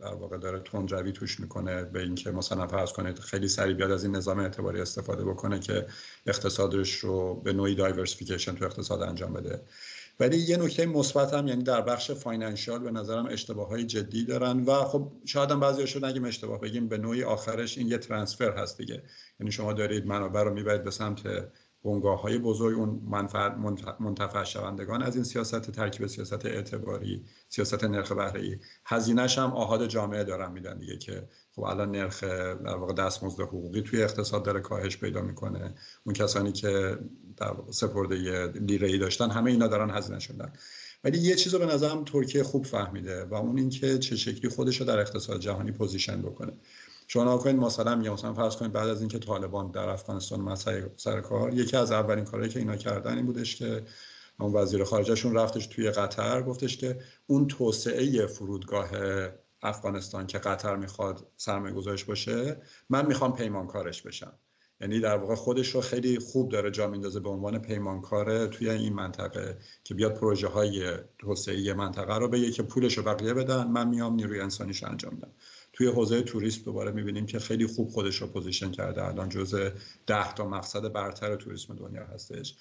در واقع داره تندروی توش می‌کنه. به اینکه مثلا فرض کنید خیلی سریع بیاد از این نظام اعتباری استفاده بکنه که اقتصادش رو به نوعی diversification تو اقتصاد انجام بده. ولی یه نکته مثبت هم یعنی در بخش financial به نظرم اشتباه های جدی دارن و خب شاید هم بعضیاشو نگیم اشتباه بگیم به نوعی آخرش این یه transfer هست دیگه. یعنی شما دارید منابع رو می‌برید به سمت بنگاه های بزرگ اون منتفع شوندگان از این سیاست ترکیب سیاست اعتباری سیاست نرخ بهره ای هزینهش هم آحاد جامعه دارن میدن دیگه که خب الان نرخ در واقع دستمزد حقوقی توی اقتصاد داره کاهش پیدا می‌کنه. اون کسانی که در سپرده لیره ای داشتن همه اینا دارن هزینه شدن. ولی یه چیز رو به نظرم ترکیه خوب فهمیده و اون اینکه چه شکلی خودش رو در اقتصاد جهانی position بکنه. شما کنید مثلا میگم مثلا فرض کنید بعد از اینکه طالبان در افغانستان مسئله سر کار یکی از اولین کارهایی که اینا کردن این بودش که اون وزیر خارجهشون رفتش توی قطر گفتش که اون توسعه فرودگاه افغانستان که قطر می‌خواد سرمایه گذارش باشه من می‌خوام پیمانکارش بشم. یعنی در واقع خودش رو خیلی خوب داره جا میندازه به عنوان پیمانکار توی این منطقه که بیاد پروژه های توسعه منطقه رو بگه که پولش رو بقیه بدن من میام نیروی انسانیش انجام میدم. توی حوزه توریسم دوباره می‌بینیم که خیلی خوب خودش رو position کرده. الان جزء ده تا مقصد برتر توریسم دنیا هستش.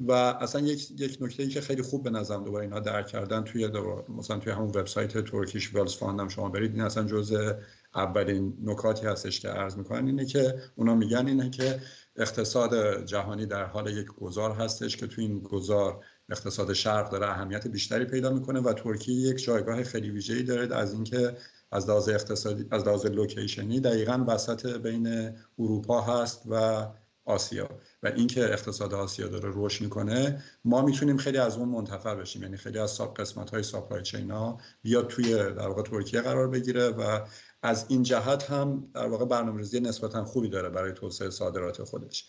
و اصلا یک یک نکته ای که خیلی خوب به نظرم دوباره اینا درک کردن توی مثلا توی همون وبسایت Turkish Wealth Fund م شما برید این اصلا جزء اولین نکاتی هستش که عرض می‌کنن. اینه که اونا میگن اینه که اقتصاد جهانی در حال یک گذار هستش که توی این گذار اقتصاد شرق داره اهمیت بیشتری پیدا می‌کنه و ترکیه یک جایگاه خیلی ویژه‌ای داره از اینکه از لحاظ اقتصادی از لحاظ location ی دقیقا وسط بین اروپا هست و آسیا. و اینکه اقتصاد آسیا داره رشد می‌کنه ما می‌تونیم خیلی از اون منتفع بشیم. یعنی خیلی از ساب قسمت های supply chain ا بیاد توی در واقع ترکیه قرار بگیره و از این جهت هم در واقع برنامه‌ریزی نسبتا خوبی داره برای توسعه صادرات خودش.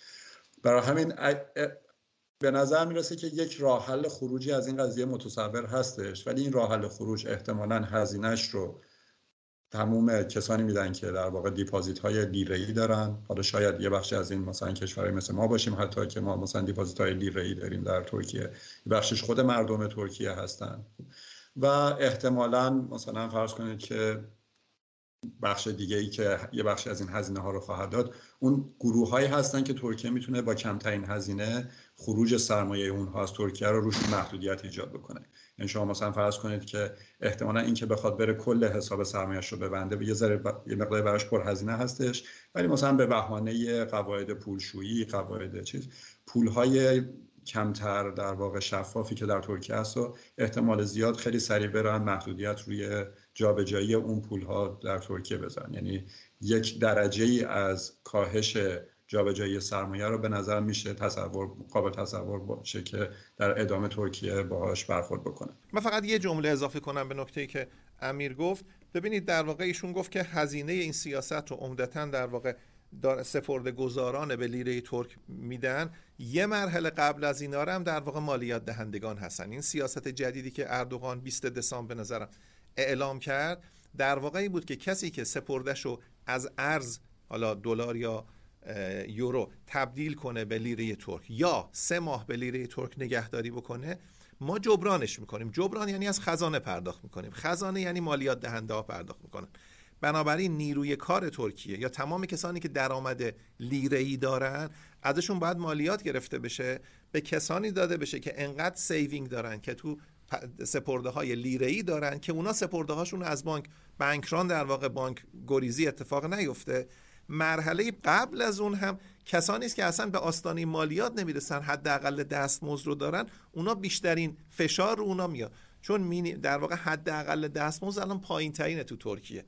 برای همین به نظر می‌رسه که یک راه حل خروجی از این قضیه متصور هستش ولی این راه حل خروج احتمالا هزینهش رو تموم کسانی میدن که در واقع دیپازیت های لیره ای دارن. حالا شاید یه بخشی از این مثلا کشورهای مثل ما باشیم حتی که ما مثلا دیپازیت های لیره ای داریم در ترکیه. بخشش خود مردم ترکیه هستن. و احتمالا مثلا فرض کنید که بخش دیگه ای که یه بخشی از این هزینه ها رو خواهد داد. اون گروه هایی هستن که ترکیه می‌تونه با کمترین هزینه خروج سرمایه اونها از ترکیه رو روش محدودیت ایجاد بکنه. یعنی شما مثلا فرض کنید که احتمالا این که بخواد بره کل حساب سرمایه‌اش رو ببنده یه ذره یه مقدار براش پرهزینه هستش. ولی مثلا به بهانه قواعد پولشویی قواعد چیز پولهای کمتر در واقع شفافی که در ترکیه هست و احتمال زیاد خیلی سریع برن محدودیت روی جابجایی اون پول ها در ترکیه بزن. یعنی یک درجه ای از کاهش جابجایی سرمایه رو به نظر میشه تصور قابل تصور باشه که در ادامه ترکیه باهاش برخورد بکنه. من فقط یه جمله اضافه کنم به نکته ای که امیر گفت. ببینید در واقع ایشون گفت که هزینه این سیاست رو عمدتا در واقع سپرده گذاران به لیره ترک میدن. یه مرحله قبل از اینا هم در واقع مالیات دهندگان هستن. این سیاست جدیدی که اردوغان 20 دسامبر به نظرم اعلام کرد. در واقع این بود که کسی که سپردش رو از ارز حالا دلار یا یورو تبدیل کنه به لیره ترک یا سه ماه به لیره ترک نگهداری بکنه ما جبرانش می‌کنیم. جبران یعنی از خزانه پرداخت می‌کنیم. خزانه یعنی مالیات دهنده ها پرداخت می‌کنن. بنابراین نیروی کار ترکیه یا تمام کسانی که درآمد لیره ای دارن ازشون باید مالیات گرفته بشه به کسانی داده بشه که انقدر saving دارن که تو سپرده های لیره ای دارن که اونا سپرده هاشون از بانک بانکران در واقع بانک گریزی اتفاق نیفته. مرحله قبل از اون هم کسانی است که اصلا به آستانه مالیات نمی‌رسن حداقل دستمزد رو دارن اونا بیشترین فشار رو اونا میاد. چون در واقع حداقل دستمزد الان پایین ترینه تو ترکیه.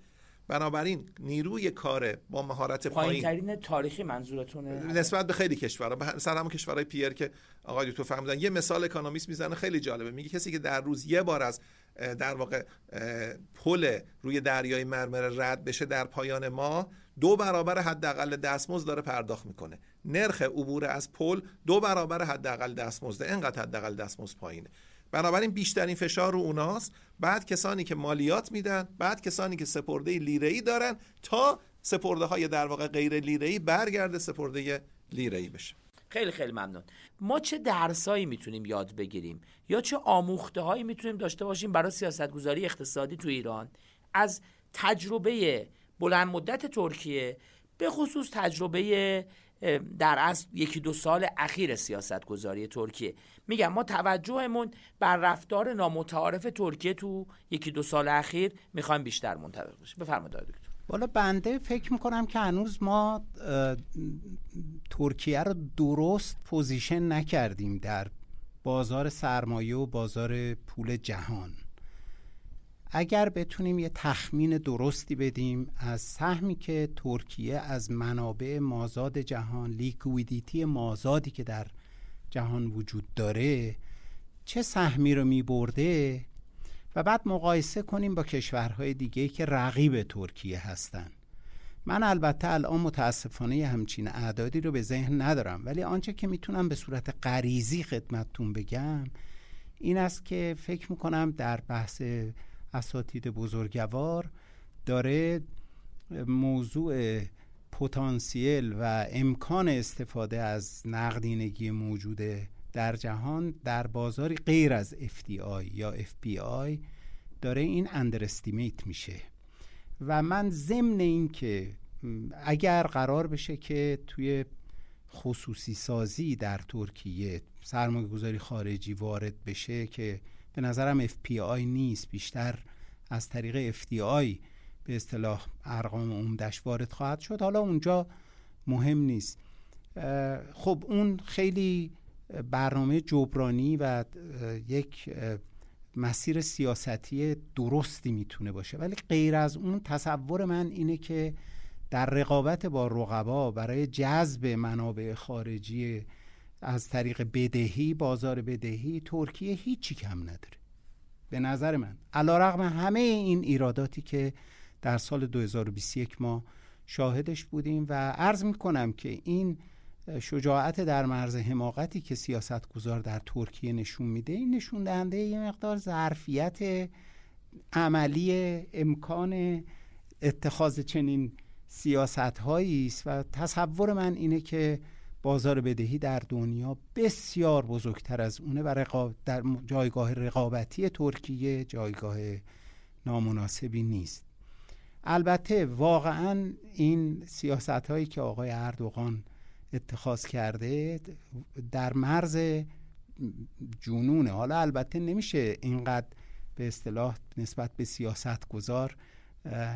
بنابراین نیروی کار با مهارت پایین. ترین تاریخی منظورتونه. نسبت به خیلی کشورها سر همون کشورهای پیر که آقای تو فهمیدن یه مثال اکانومیست می‌زنه خیلی جالبه. میگه کسی که در روز یه بار از در واقع پل روی دریای مرمره رد بشه در پایان ماه دو برابر حداقل دستمزد داره پرداخت می‌کنه. نرخ عبور از پل دو برابر حداقل دستمزد انقدر حداقل دستمزد پایینه. بنابراین بیشترین فشار رو اوناست. بعد کسانی که مالیات میدن بعد کسانی که سپرده لیره ای دارن تا سپرده های در واقع غیر لیره ای برگرده سپرده لیره ای بشه. خیلی خیلی ممنون. ما چه درسایی می‌تونیم یاد بگیریم؟ یا چه آموخته هایی می‌تونیم داشته باشیم برای سیاستگذاری اقتصادی تو ایران؟ از تجربه بلند مدت ترکیه به خصوص تجربه در از یکی دو سال اخیر سیاست گذاری ترکیه. میگم ما توجهمون بر رفتار نامتعارف ترکیه تو یکی دو سال اخیر می‌خوایم بیشتر منطبق بشه. بفرمایید دکتر. بالا بنده فکر می‌کنم که هنوز ما ترکیه رو درست position نکردیم در بازار سرمایه و بازار پول جهان. اگر بتونیم یه تخمین درستی بدیم از سهمی که ترکیه از منابع مازاد جهان liquidity مازادی که در جهان وجود داره چه سهمی رو می برده و بعد مقایسه کنیم با کشورهای دیگه که رقیب ترکیه هستن. من البته الان متاسفانه همچین اعدادی رو به ذهن ندارم ولی آنچه که می‌تونم به صورت غریزی خدمتتون بگم این است که فکر می‌کنم در بحث اساتید بزرگوار داره موضوع پتانسیل و امکان استفاده از نقدینگی موجود در جهان در بازاری غیر از FDI یا FPI داره این اندرستیمیت میشه. و من ضمن این که اگر قرار بشه که توی خصوصی سازی در ترکیه سرمایه گذاری خارجی وارد بشه که به نظرم FPI نیست بیشتر از طریق FDI به اصطلاح ارقام عمدش وارد خواهد شد. حالا اونجا مهم نیست. خب اون خیلی برنامه جبرانی و یک مسیر سیاستی درستی می‌تونه باشه. ولی غیر از اون تصور من اینه که در رقابت با رقبا برای جذب منابع خارجی از طریق بدهی بازار بدهی ترکیه هیچی کم نداره. به نظر من. علا رقم همه این ایراداتی که در سال 2021 ما شاهدش بودیم و عرض می کنم که این شجاعت در مرز حماقتی که سیاست گذار در ترکیه نشون میده این نشون دهنده یه مقدار ظرفیت عملی امکان اتخاذ چنین سیاست هایی است و تصور من اینه که بازار بدهی در دنیا بسیار بزرگتر از اونه و در جایگاه رقابتی ترکیه جایگاه نامناسبی نیست. البته واقعا این سیاست هایی که آقای اردوغان اتخاذ کرده در مرز جنونه حالا البته نمیشه اینقدر به اصطلاح نسبت به سیاست گذار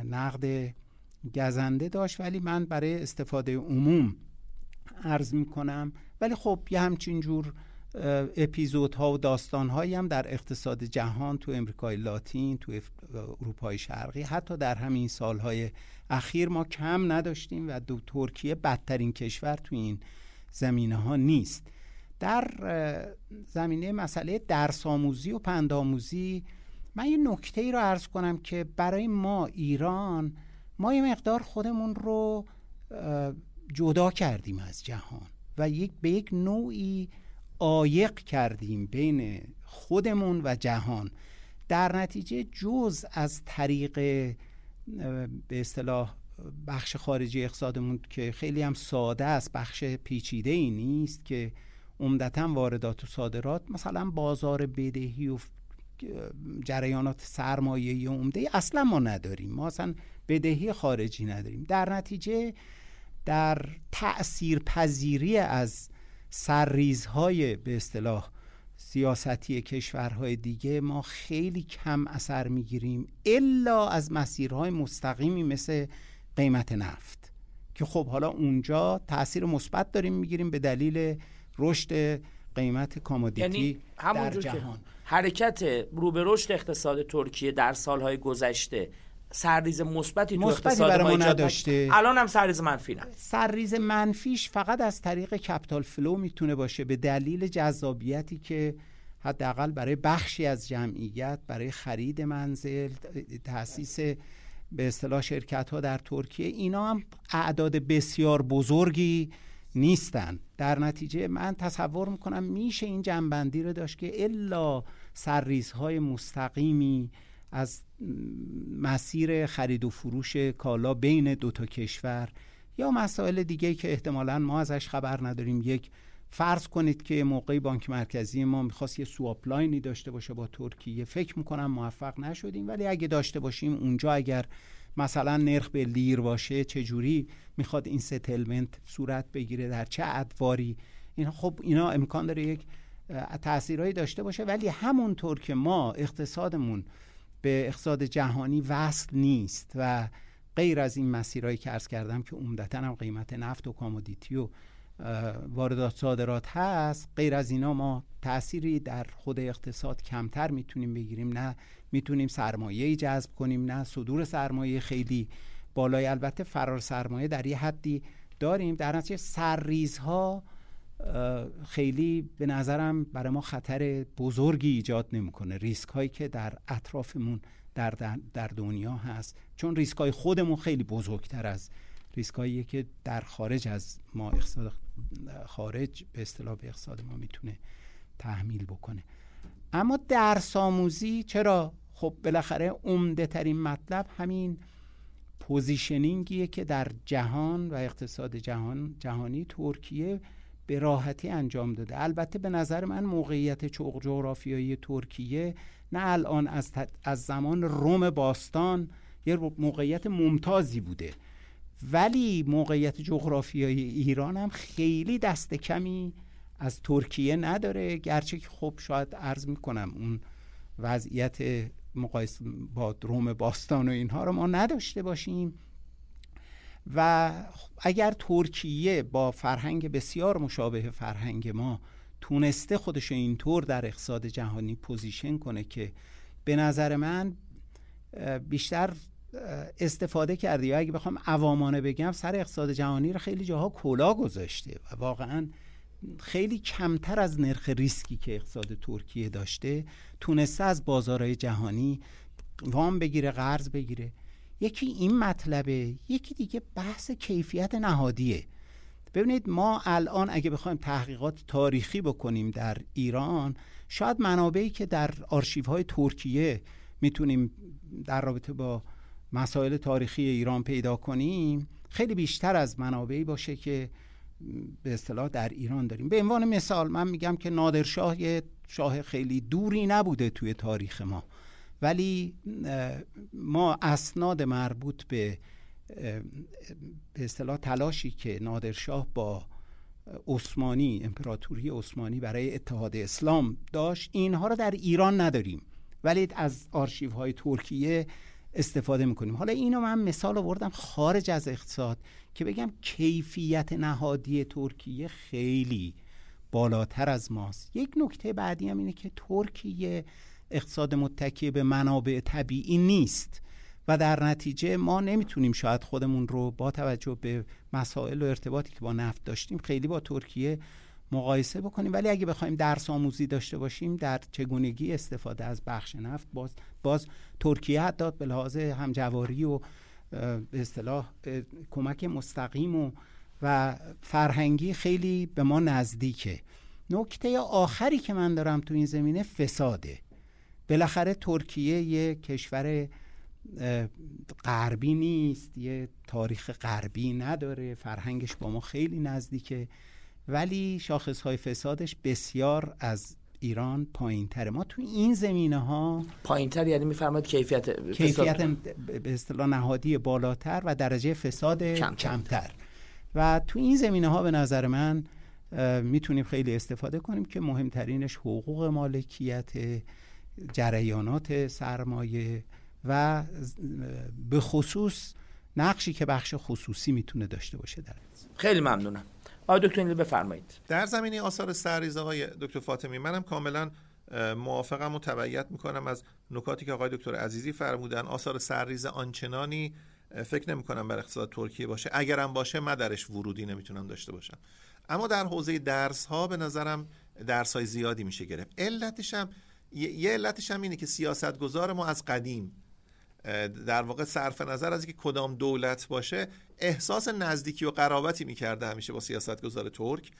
نقد گزنده داشت ولی من برای استفاده عموم عرض می‌کنم. ولی خب یه همچین جور اپیزودها و داستانهایی هم در اقتصاد جهان تو امریکای لاتین تو اروپای شرقی حتی در همین سالهای اخیر ما کم نداشتیم و دو ترکیه بدترین کشور تو این زمینه ها نیست. در زمینه مسئله درس آموزی و پندآموزی من یه نکته ای رو عرض کنم که برای ما ایران ما یه مقدار خودمون رو جدا کردیم از جهان و یک به یک نوعی عایق کردیم بین خودمون و جهان. در نتیجه جز از طریق به اصطلاح بخش خارجی اقتصادمون که خیلی هم ساده است بخش پیچیده ای نیست که عمدتا واردات و صادرات مثلا بازار بدهی و جریانات سرمایه عمده اصلا ما نداریم. ما اصلا بدهی خارجی نداریم. در نتیجه در تأثیر پذیری از سرریزهای به اصطلاح سیاستی کشورهای دیگه ما خیلی کم اثر می‌گیریم الا از مسیرهای مستقیمی مثل قیمت نفت که خب حالا اونجا تاثیر مثبت داریم می‌گیریم به دلیل رشد قیمت commodity یعنی در جهان. حرکت رو به رشد اقتصاد ترکیه در سالهای گذشته سرریز مثبتی تو اقتصاد ما نداشته. الان هم سرریز منفی نه. سرریز منفیش فقط از طریق capital flow می‌تونه باشه به دلیل جذابیتی که حداقل برای بخشی از جمعیت برای خرید منزل تاسیس به اصطلاح شرکت ها در ترکیه اینا هم اعداد بسیار بزرگی نیستن. در نتیجه من تصور می‌کنم میشه این جنبندی رو داشت که الا سرریزهای مستقیمی از مسیر خرید و فروش کالا بین دو تا کشور یا مسائل دیگه که احتمالا ما ازش خبر نداریم. یک فرض کنید که موقعی بانک مرکزی ما می‌خواست یه swap line ی داشته باشه با ترکیه فکر می‌کنم موفق نشدیم ولی اگه داشته باشیم اونجا اگر مثلا نرخ به لیر باشه چجوری می‌خواد این settlement صورت بگیره؟ در چه ادواری؟ این خب اینا امکان داره یک تاثیرهایی داشته باشه ولی همونطور که ما اقتصادمون به اقتصاد جهانی وصل نیست و غیر از این مسیرهایی که عرض کردم که عمدتا هم قیمت نفت و commodity و واردات صادرات هست غیر از اینا ما تأثیری در خود اقتصاد کمتر می‌تونیم بگیریم. نه می‌تونیم سرمایه جذب کنیم نه صدور سرمایه خیلی بالای. البته فرار سرمایه در یه حدی داریم. در نتیجه سرریزها خیلی به نظرم برای ما خطر بزرگی ایجاد نمی‌کنه. ریسک هایی که در اطرافمون در, در دنیا هست. چون ریسک های خودمون خیلی بزرگتر از ریسک هایی که در خارج از ما اقتصاد خارج به اصطلاح به اقتصاد ما می‌تونه تحمیل بکنه. اما درس آموزی چرا؟ خب بالاخره عمده ترین مطلب همین positioning یه که در جهان و اقتصاد جهان جهانی ترکیه به راحتی انجام داده. البته به نظر من موقعیت جغرافیایی ترکیه نه الان از, از زمان روم باستان یه موقعیت ممتازی بوده. ولی موقعیت جغرافیایی ایران هم خیلی دست کمی از ترکیه نداره. گرچه که خب شاید عرض می‌کنم اون وضعیت مقایسه با روم باستان و اینها رو ما نداشته باشیم. و اگر ترکیه با فرهنگ بسیار مشابه فرهنگ ما تونسته خودش اینطور در اقتصاد جهانی پوزیشن کنه که به نظر من بیشتر استفاده کرده یا اگه بخوام عوامانه بگم سر اقتصاد جهانی رو خیلی جاها کلا گذاشته و واقعا خیلی کمتر از نرخ ریسکی که اقتصاد ترکیه داشته تونسته از بازارهای جهانی وام بگیره قرض بگیره. یکی این مطلبه یکی دیگه بحث کیفیت نهادیه. ببینید ما الان اگه بخوایم تحقیقات تاریخی بکنیم در ایران شاید منابعی که در آرشیوهای ترکیه می‌تونیم در رابطه با مسائل تاریخی ایران پیدا کنیم خیلی بیشتر از منابعی باشه که به اصطلاح در ایران داریم. به عنوان مثال من میگم که نادرشاه یه شاه خیلی دوری نبوده توی تاریخ ما. ولی ما اسناد مربوط به به اصطلاح تلاشی که نادرشاه با عثمانی امپراتوری عثمانی برای اتحاد اسلام داشت اینها رو در ایران نداریم. ولی از آرشیو های ترکیه استفاده می‌کنیم. حالا اینو من مثال آوردم خارج از اقتصاد که بگم کیفیت نهادی ترکیه خیلی بالاتر از ماست. یک نکته بعدی هم اینه که ترکیه اقتصاد متکی به منابع طبیعی نیست و در نتیجه ما نمی‌تونیم شاید خودمون رو با توجه به مسائل و ارتباطی که با نفت داشتیم خیلی با ترکیه مقایسه بکنیم. ولی اگه بخوایم درس آموزی داشته باشیم در چگونگی استفاده از بخش نفت باز باز ترکیه حتی به لحاظ همجواری و به اصطلاح کمک مستقیم و و فرهنگی خیلی به ما نزدیکه. نکته آخری که من دارم تو این زمینه فساده. بالاخره ترکیه یه کشور غربی نیست یه تاریخ غربی نداره فرهنگش با ما خیلی نزدیکه ولی شاخص های فسادش بسیار از ایران پایین تره ما تو این زمینه ها پایین تر یعنی میفرماد کیفیت کیفیت به اصطلاح نهادی بالاتر و درجه فساد کمتر. کمتر. و تو این زمینه ها به نظر من می‌تونیم خیلی استفاده کنیم که مهمترینش حقوق مالکیت جریانات سرمایه و به خصوص نقشی که بخش خصوصی می‌تونه داشته باشه در خیلی ممنونم. آقای دکتر بفرمایید. در زمینه آثار سرریز آقای دکتر فاطمی منم کاملا موافقم و تبعیت می‌کنم از نکاتی که آقای دکتر عزیزی فرمودن. آثار سرریز آنچنانی فکر نمی کنم بر اقتصاد ترکیه باشه. اگرم باشه من درش ورودی نمی‌تونم داشته باشم. اما در حوزه درس ها به نظرم درس های زیادی میشه گرفت. علتش هم یه علتش هم اینه که سیاستگزار ما از قدیم در واقع صرف نظر از اینکه کدام دولت باشه احساس نزدیکی و قرابتی می‌کرده همیشه با سیاستگزار ترک.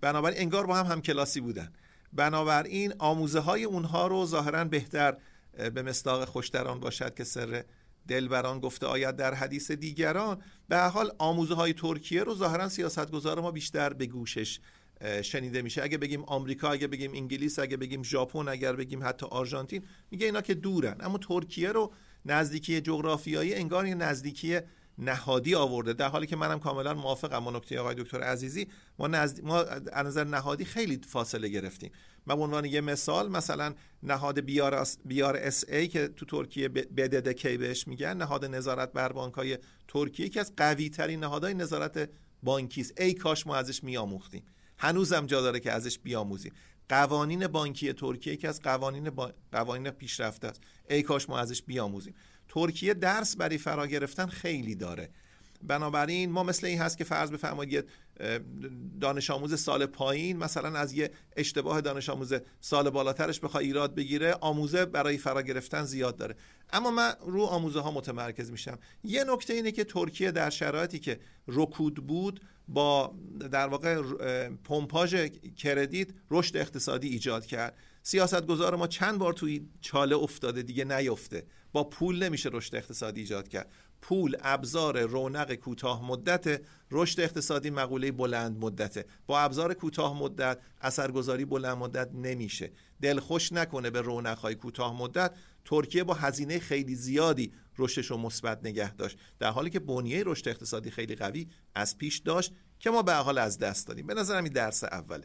بنابراین انگار با هم همکلاسی بودن. بنابراین آموزه های اونها رو ظاهرا بهتر به مصداق خوشتران باشد که سر دلبران گفته آید در حدیث دیگران. به حال آموزه های ترکیه رو ظاهرا سیاستگزار ما بیشتر به گوشش شنیده میشه. اگه بگیم آمریکا اگه بگیم انگلیس اگه بگیم ژاپن اگر بگیم حتی آرژانتین میگه اینا که دورن. اما ترکیه رو نزدیکی جغرافیایی انگار یه نزدیکی نهادی آورده. در حالی که منم کاملا موافقم با نکته آقای دکتر عزیزی. ما نزد... ما از نظر نهادی خیلی فاصله گرفتیم. من به عنوان یه مثال مثلا نهاد بیار, اس ای که تو ترکیه بددکی بهش میگن نهاد نظارت بر بانک های ترکیه یکی از قوی ترین نهادهای نظارت بانکی است ای کاش ما ازش میآموختیم. هنوزم جا داره که ازش بیاموزیم. قوانین بانکی ترکیه که از قوانین با... قوانین پیشرفته است. ای کاش ما ازش بیاموزیم. ترکیه درس برای فرا گرفتن خیلی داره. بنابراین ما مثل این هست که فرض بفرمایید دانش آموز سال پایین مثلا از یه اشتباه دانش آموز سال بالاترش بخواد ایراد بگیره آموزه برای فرا گرفتن زیاد داره. اما من رو آموزه ها متمرکز میشم. یه نکته اینه که ترکیه در شرایطی که رکود بود با در واقع پمپاژ کردیت رشد اقتصادی ایجاد کرد. سیاستگزار ما چند بار توی چاله افتاده دیگه نیفته. با پول نمیشه رشد اقتصادی ایجاد کرد. پول ابزار رونق کوتاه مدت رشد اقتصادی مقوله بلند مدته. با ابزار کوتاه مدت اثرگذاری بلند مدت نمیشه. دلخوش نکنه به رونق های کوتاه مدت. ترکیه با هزینه خیلی زیادی رشدش رو مثبت نگه داشت. در حالی که بنیه رشد اقتصادی خیلی قوی از پیش داشت که ما به حال از دست دادیم. به نظرم این درس اوله.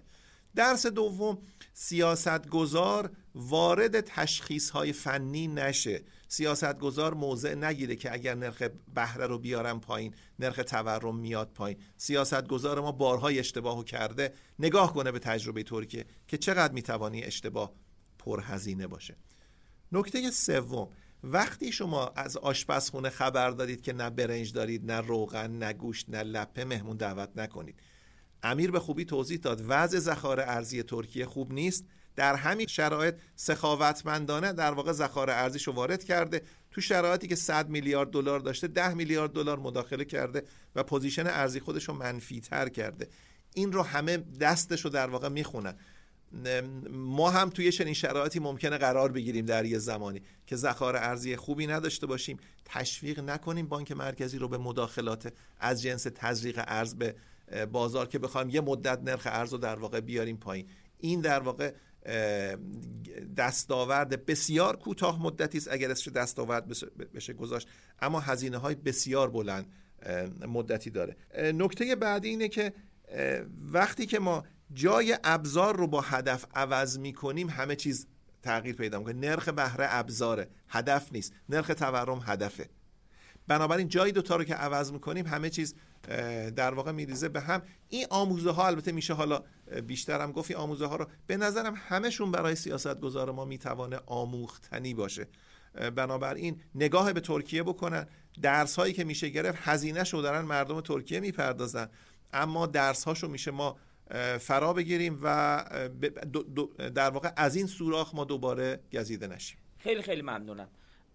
درس دوم سیاستگزار وارد تشخیص های فنی نشه. سیاستگزار موضع نگیره که اگر نرخ بهره رو بیارم پایین نرخ تورم میاد پایین. سیاستگزار ما بارهای اشتباهو کرده نگاه کنه به تجربه ترکیه که چقدر می‌توانی اشتباه پرهزینه باشه. نکته سوم وقتی شما از آشپزخونه خبر دارید که نه برنج دارید نه روغن نه گوشت نه لپه مهمون دعوت نکنید. امیر به خوبی توضیح داد وضع ذخایر ارزی ترکیه خوب نیست. در همین شرایط سخاوتمندانه در واقع ذخایر ارزیشو وارد کرده تو شرایطی که 100 میلیارد دلار داشته 10 میلیارد دلار مداخله کرده و position ارزی خودش رو منفی تر کرده. این رو همه دستش رو در واقع می‌خونن ما هم توی چنین شرایطی ممکنه قرار بگیریم در یه زمانی که ذخایر ارزی خوبی نداشته باشیم. تشویق نکنیم بانک مرکزی رو به مداخلات از جنس تزریق ارز به بازار که بخوایم یه مدت نرخ ارز رو در واقع بیاریم پایین. این در واقع دستاورد بسیار کوتاه مدتی است اگر اسمش دستاورد بشه گذاشت. اما هزینه های بسیار بلند مدتی داره. نکته بعدی اینه که وقتی که ما جای ابزار رو با هدف عوض می‌کنیم همه چیز تغییر پیدا می‌کنه. نرخ بهره ابزاره هدف نیست. نرخ تورم هدفه. بنابراین جایی دوتا رو که عوض می‌کنیم همه چیز در واقع میریزه به هم. این آموزه ها البته میشه حالا بیشترم گفتی آموزه ها رو به نظرم همشون برای سیاست گذار ما می‌توانه آموختنی باشه. بنابراین نگاه به ترکیه بکنن. درس هایی که میشه گرفت هزینه شو دارن مردم ترکیه می‌پردازن. اما درس هاشو میشه ما فرا بگیریم و در واقع از این سوراخ ما دوباره گزیده نشیم. خیلی خیلی ممنونم.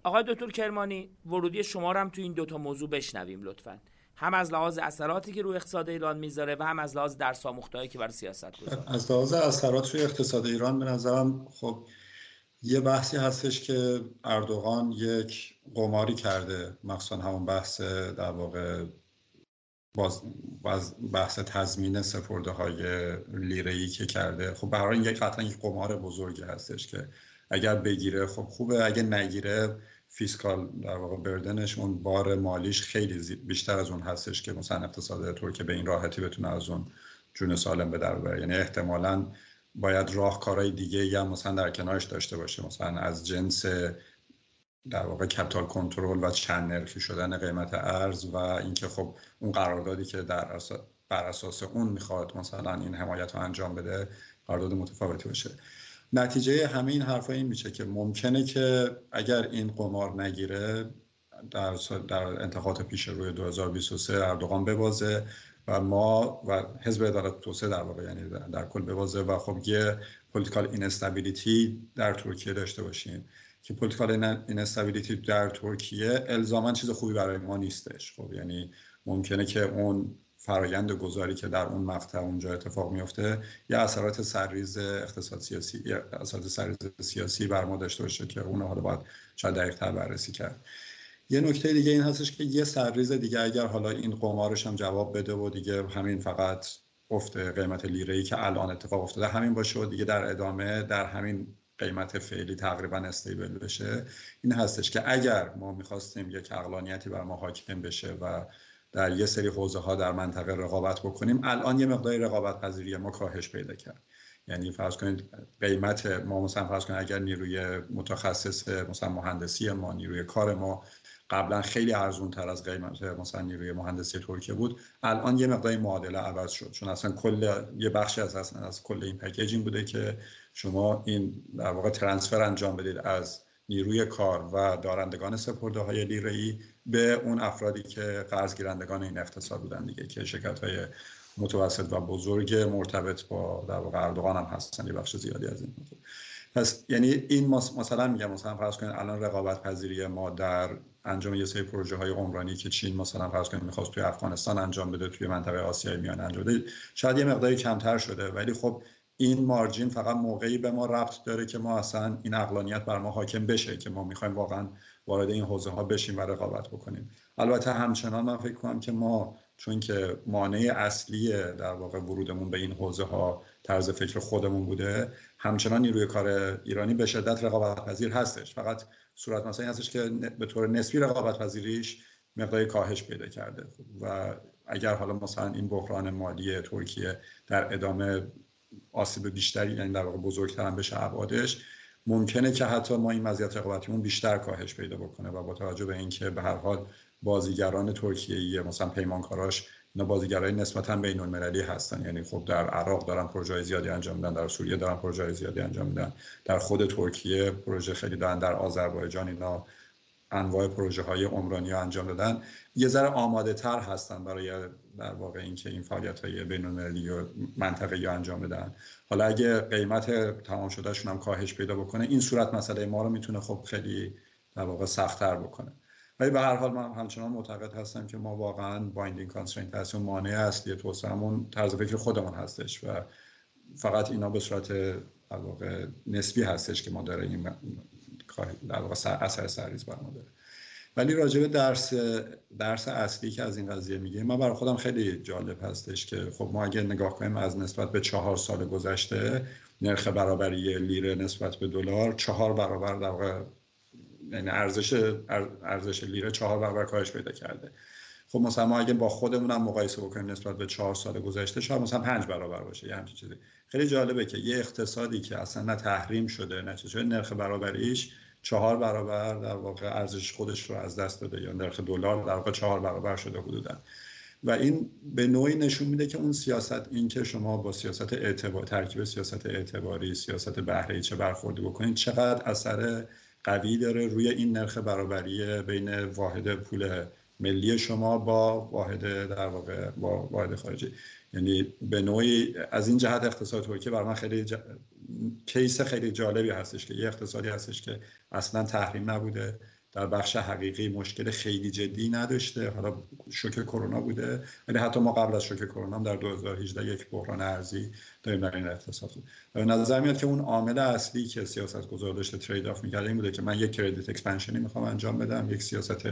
آقای دکتر کرمانی ورودی شما رو هم تو این دوتا موضوع بشنویم لطفا. هم از لحاظ اثراتی که روی اقتصاد ایران می‌ذاره و هم از لحاظ درس آموختهایی که برای سیاست گذاره از لحاظ اثرات روی اقتصاد ایران به نظرم خب یه بحثی هستش که اردوغان یک قماری کرده مخصوصا همون بحث در واقع باز, بحث تضمین سپرده های لیره ای که کرده. خب برای یک قطعا یک قمار بزرگی هستش که اگر بگیره خب خوبه اگه نگیره fiscal در واقع burden ش اون بار مالیش خیلی بیشتر از اون هستش که مثلا اقتصاد ترکیه به این راحتی بتونه از اون جون سالم به در ببره یعنی احتمالا باید راهکارهای دیگه یا مثلا در کنارش داشته باشه. مثلا از جنس در واقع کپیتال کنترل و چند نرخی شدن قیمت ارز و اینکه خب اون قراردادی که در بر اساس اون می‌خواد مثلا این حمایت رو انجام بده قرارداد متفاوتی باشه. نتیجه همه این حرفا این میشه که ممکنه که اگر این قمار نگیره در, در انتخابات پیش روی 2023 اردوغان ببازه و ما و حزب عدالت توسعه در واقع یعنی در کل ببازه و خب یه political instability در ترکیه داشته باشیم که political instability در ترکیه الزاما چیز خوبی برای ما نیستش. خب یعنی ممکنه که اون فرایند گذاری که در اون مقطع اونجا اتفاق میفته یه اثرات سرریز اقتصاد سیاسی اثرات سرریز سیاسی بر ما داشته باشه که اون حالا باید شاید دقیق‌تر بررسی کرد. یه نکته دیگه این هستش که یه سرریز دیگه اگر حالا این قمارش هم جواب بده و دیگه همین فقط افت قیمت لیره ای که الان اتفاق افتاده همین باشه و دیگه در ادامه در همین قیمت فعلی تقریبا استیبل بشه این هستش که اگر ما می‌خواستیم یک اقلانیتی بر ما حاکم بشه و در یه سری حوزه ها در منطقه رقابت بکنیم. الان یه مقداری رقابت پذیری ما کاهش پیدا کرد. یعنی فرض کنید قیمت ما مثلا فرض کنید اگر نیروی متخصص مثلا مهندسی ما نیروی کار ما قبلا خیلی ارزون تر از قیمت مثلا نیروی مهندسی ترکیه بود الان یه مقداری معادله عوض شد. چون اصلا کل یه بخشی از اصلا از کل این پکیجینگ بوده که شما این در واقع ترانسفر انجام بدید از نیروی کار و دارندگان سپرده های لیره ای به اون افرادی که قرض گیرندگان این اقتصاد بودن دیگه که شرکت های متوسط و بزرگ مرتبط با در واقع اردوغان هم هستن یه بخش زیادی از این. پس یعنی این مثلا میگم مثلا فرض کنید الان رقابت پذیری ما در انجام یه سری پروژه های عمرانی که چین مثلا فرض کنید می‌خواست توی افغانستان انجام بده توی منطقه آسیای میانه انجام بده شاید یه مقداری کمتر شده. ولی خب این مارجین فقط موقعی به ما ربط داره که ما اصلا این اقلانیت بر ما حاکم بشه که ما می‌خوایم واقعا وارد این حوزه ها بشیم و رقابت بکنیم. البته همچنان من فکر کنم که ما چون که مانع اصلی در واقع ورودمون به این حوزه ها طرز فکر خودمون بوده همچنان نیروی کار ایرانی به شدت رقابت پذیر هستش. فقط صورت این هستش که به طور نسبی رقابت پذیریش مقداری کاهش پیدا کرده. و اگر حالا مثلا این بحران مالی ترکیه در ادامه آسیب بیشتری یعنی در واقع بزرگتر هم بشه ابعادش ممکنه که حتی ما این مزیت رقابتیمون بیشتر کاهش پیدا بکنه و با توجه به اینکه به هر حال بازیگران ترکیه مثلا پیمانکاراش اینا بازیگرای نسبتا بین المللی هستن. یعنی خب در عراق دارن پروژه زیادی انجام میدن در سوریه دارن پروژه زیادی انجام میدن. در خود ترکیه پروژه خیلی دارن در آذربایجان اینا انواع پروژه های عمرانی انجام دادن. یه ذره آماده تر هستن برای در واقع اینکه این فعالیت های بین المللی و منطقه یا انجام بدن. حالا اگه قیمت تمام شدهشون هم کاهش پیدا بکنه این صورت مسئله ما رو می‌تونه خب خیلی در واقع سختتر بکنه. ولی به هر حال من همچنان معتقد هستم که ما واقعا binding constraint هستیم مانع اصلی توسعهمون طرز فکر خودمون هستش و فقط اینا به صورت در واقع نسبی هستش که ما داره این در واقع اثر سرریز بر ما داره. ولی راجع به درس درس اصلی که از این قضیه میگه من برای خودم خیلی جالب هستش که خب ما اگر نگاه کنیم از نسبت به چهار سال گذشته نرخ برابری لیره نسبت به دلار چهار برابر در واقع یعنی ارزش ارزش لیره چهار برابر کاهش پیدا کرده. خب مثلا ما اگه با خودمون هم مقایسه بکنیم نسبت به چهار سال گذشته شاید مثلا پنج برابر باشه یه همچین چیزی. خیلی جالبه که یه اقتصادی که اصلا نه تحریم شده نه چیزی نرخ برابریش چهار برابر در واقع ارزش خودش رو از دست داده یا نرخ دلار در واقع چهار برابر شده حدودا. و این به نوعی نشون میده که اون سیاست این که شما با سیاست اعتبار ترکیب سیاست اعتباری سیاست بهره چه برخوردی بکنید چقدر اثر قوی داره روی این نرخ برابری بین واحد پول ملی شما با واحد در واقع با واحد خارجی. یعنی به نوعی از این جهت اقتصاد ترکیه برای من خیلی case خیلی جالبی هستش که یه اقتصادی هستش که اصلا تحریم نبوده در بخش حقیقی مشکل خیلی جدی نداشته. حالا شوک کرونا بوده ولی حتی ما قبل از شوک کرونا هم در 2018 یک بحران ارزی داریم در این اقتصاد. نظر میاد که اون عامل اصلی که سیاست گذار داشته trade-off می‌کرده این بوده که من یک credit expansion ی می‌خوام انجام بدم یک سیاست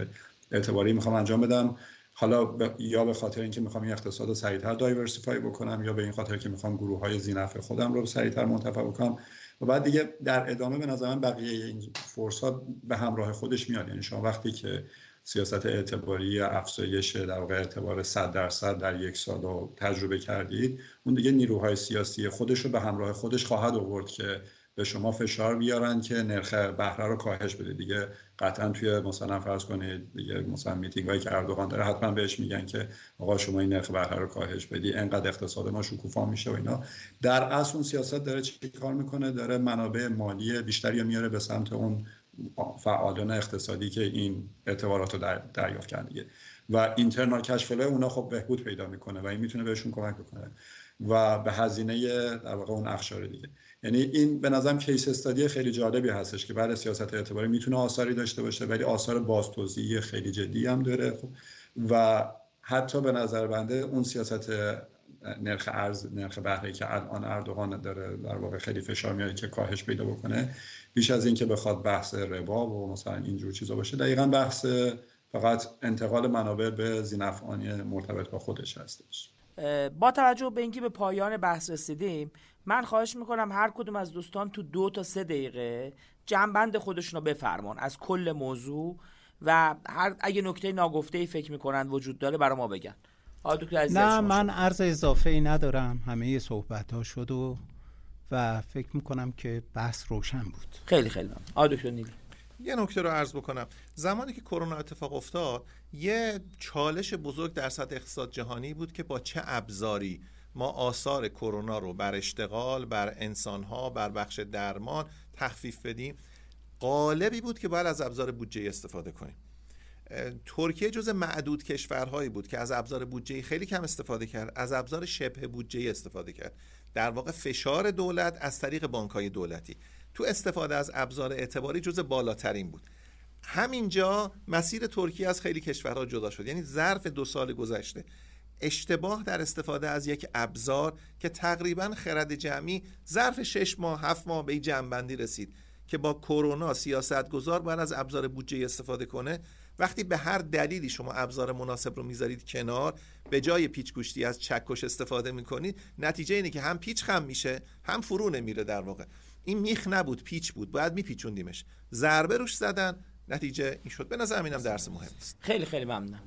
اعتباری می‌خوام انجام بدم. حالا یا به خاطر اینکه می‌خوام این اقتصاد رو سریعتر دایورسیفای بکنم یا به این خاطر که می‌خوام گروه های زینف خودم رو سریعتر منتفع بکنم. و بعد دیگه در ادامه به نظر بقیه این فورس به همراه خودش میاد. یعنی شما وقتی که سیاست اعتباری افزایش در واقع اعتبار 100 درصد در یک سال تجربه کردید اون دیگه نیروهای سیاسی خودش رو به همراه خودش خواهد آورد که به شما فشار بیارن که نرخ بهره رو کاهش بده. دیگه قطعا توی مثلا فرض کنید دیگه مثلا میتینگ هایی که اردوغان داره حتما بهش میگن که آقا شما این نرخ بهره رو کاهش بدی انقدر اقتصاد ما شکوفا میشه و اینا. در اصل اون سیاست داره چی کار می‌کنه؟ داره منابع مالی بیشتری میاره به سمت اون فعالان اقتصادی که این اعتبارات رو در دریافت کردن و اینترنال کشفله اونا خب بهبود پیدا می‌کنه و این می‌تونه بهشون کمک بکنه. و به هزینه در واقع اون اخشار دیگه. یعنی این به نظرم کیس استادی خیلی جالبی هستش که بعد سیاست اعتباری می‌تونه آثاری داشته باشه ولی آثار بازتوزیعی خیلی جدی هم داره. خب و حتی به نظر بنده اون سیاست نرخ ارز نرخ بهره که الان اردوغان داره در واقع خیلی فشار میاره که کاهش پیدا بکنه بیش از اینکه بخواد بحث ربا و مثلا اینجور چیزا باشه دقیقا بحث فقط انتقال منابع به زینفعانی مرتبط با خودش هستش. با توجه به اینکه به پایان بحث رسیدیم من خواهش می‌کنم هر کدوم از دوستان تو دو تا سه دقیقه جنبند خودشون رو بفرمان از کل موضوع و هر اگه نکته ناگفته ای فکر می‌کنن وجود داره برای ما بگن. نه من عرض اضافه ای ندارم. همه صحبت ها شد و و فکر می‌کنم که بحث روشن بود. خیلی خیلی ممنون. دکتر نیلی. یه نکته رو عرض بکنم. زمانی که کرونا اتفاق افتاد یه چالش بزرگ در سطح اقتصاد جهانی بود که با چه ابزاری ما آثار کرونا رو بر اشتغال بر انسانها بر بخش درمان تخفیف بدیم؟ قالبی بود که باید از ابزار بودجه استفاده کنیم. ترکیه جز معدود کشورهایی بود که از ابزار بودجه خیلی کم استفاده کرد از ابزار شبه بودجه استفاده کرد. در واقع فشار دولت از طریق بانکهای دولتی. تو استفاده از ابزار اعتباری جز بالاترین بود. همینجا مسیر ترکیه از خیلی کشورها جدا شد. یعنی ظرف دو سال گذشته اشتباه در استفاده از یک ابزار که تقریبا خرد جمعی ظرف شش ماه هفت ماه به جمعبندی رسید که با کرونا سیاست گذار باید از ابزار بودجه استفاده کنه. وقتی به هر دلیلی شما ابزار مناسب رو می‌ذارید کنار به جای پیچ گوشتی از چکش استفاده می‌کنید نتیجه اینه که هم پیچ خم میشه هم فرو نمیره در واقع. این میخ نبود پیچ بود باید میپیچوندیمش. ضربه روش زدن نتیجه این شد. به نظر اینم درس مهم است خیلی خیلی ممنونم.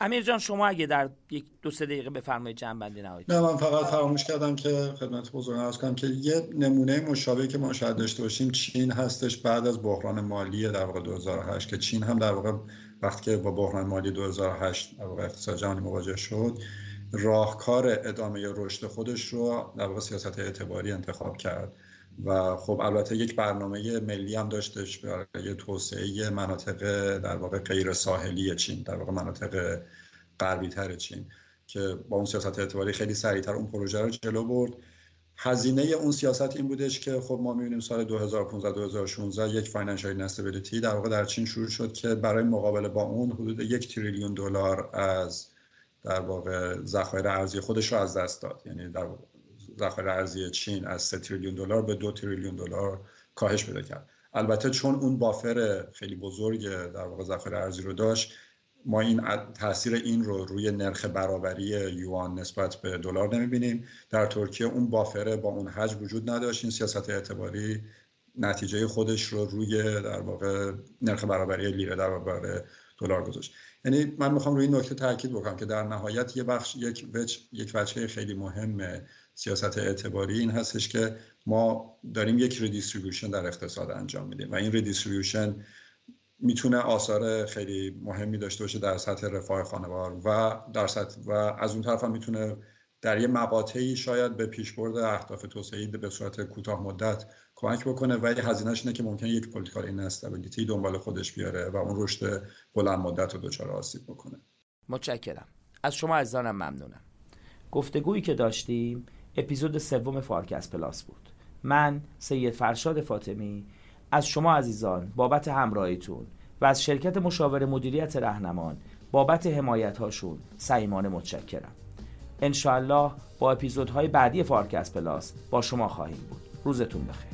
امیر جان شما اگه در یک دو سه دقیقه بفرمایید جمع بندی نهایید نه من فقط فراموش کردم که خدمت بزرگ عرض کنم که یه نمونه مشابهی که ما شاید داشته باشیم چین هستش بعد از بحران مالی در واقع 2008 که چین هم در واقع وقتی که با بحران مالی 2008 در واقع اقتصاد جهانی مواجه شد راهکار ادامه رشد خودش رو در واقع سیاست اعتباری انتخاب کرد. و خب البته یک برنامه ملی هم داشتش برای توسعه مناطق در واقع غیر ساحلی چین در واقع مناطق غربی تر چین که با اون سیاست اعتباری خیلی سریعتر اون پروژه رو جلو برد. هزینه اون سیاست این بودش که خب ما می‌بینیم سال 2015 2016 یک financial instability در واقع در چین شروع شد که برای مقابله با اون حدود یک تریلیون دلار از در واقع ذخایر ارزی خودش رو از دست داد. یعنی در ذخایر ارزی چین از 3 تریلیون دلار به 2 تریلیون دلار کاهش پیدا کرد. البته چون اون بافر خیلی بزرگ در واقع ذخایر ارزی رو داشت ما این تاثیر این رو روی نرخ برابری یوان نسبت به دلار نمی‌بینیم. در ترکیه اون بافره با اون حجم وجود نداشت. این سیاست اعتباری نتیجه خودش رو روی در واقع نرخ برابری لیره در برابر دلار گذاشت. یعنی من می‌خوام روی این نکته تاکید بکنم که در نهایت یه بخش یک وچ یک وجه خیلی مهم سیاست اعتباری این هستش که ما داریم یک redistribution در اقتصاد انجام میدیم و این redistribution می‌تونه آثار خیلی مهمی داشته باشه در سطح رفاه خانوار و در سطح و از اون طرف هم می‌تونه در یه مقاطعی شاید به پیشبرد اهداف توسعه به صورت کوتاه مدت کمک بکنه ولی هزینهش اینه که ممکنه یک political instability دنبال خودش بیاره و اون رشد بلند مدت رو دچار آسیب بکنه. متشکرم. از شما عزیزانم ممنونم. گفتگویی که داشتیم اپیزود سوم Farcast Plus بود. من سید فرشاد فاطمی از شما عزیزان بابت همراهیتون و از شرکت مشاور مدیریت رهنمان بابت حمایت هاشون صمیمانه متشکرم. انشاءالله با اپیزودهای بعدی Farcast Plus با شما خواهیم بود. روزتون بخیر.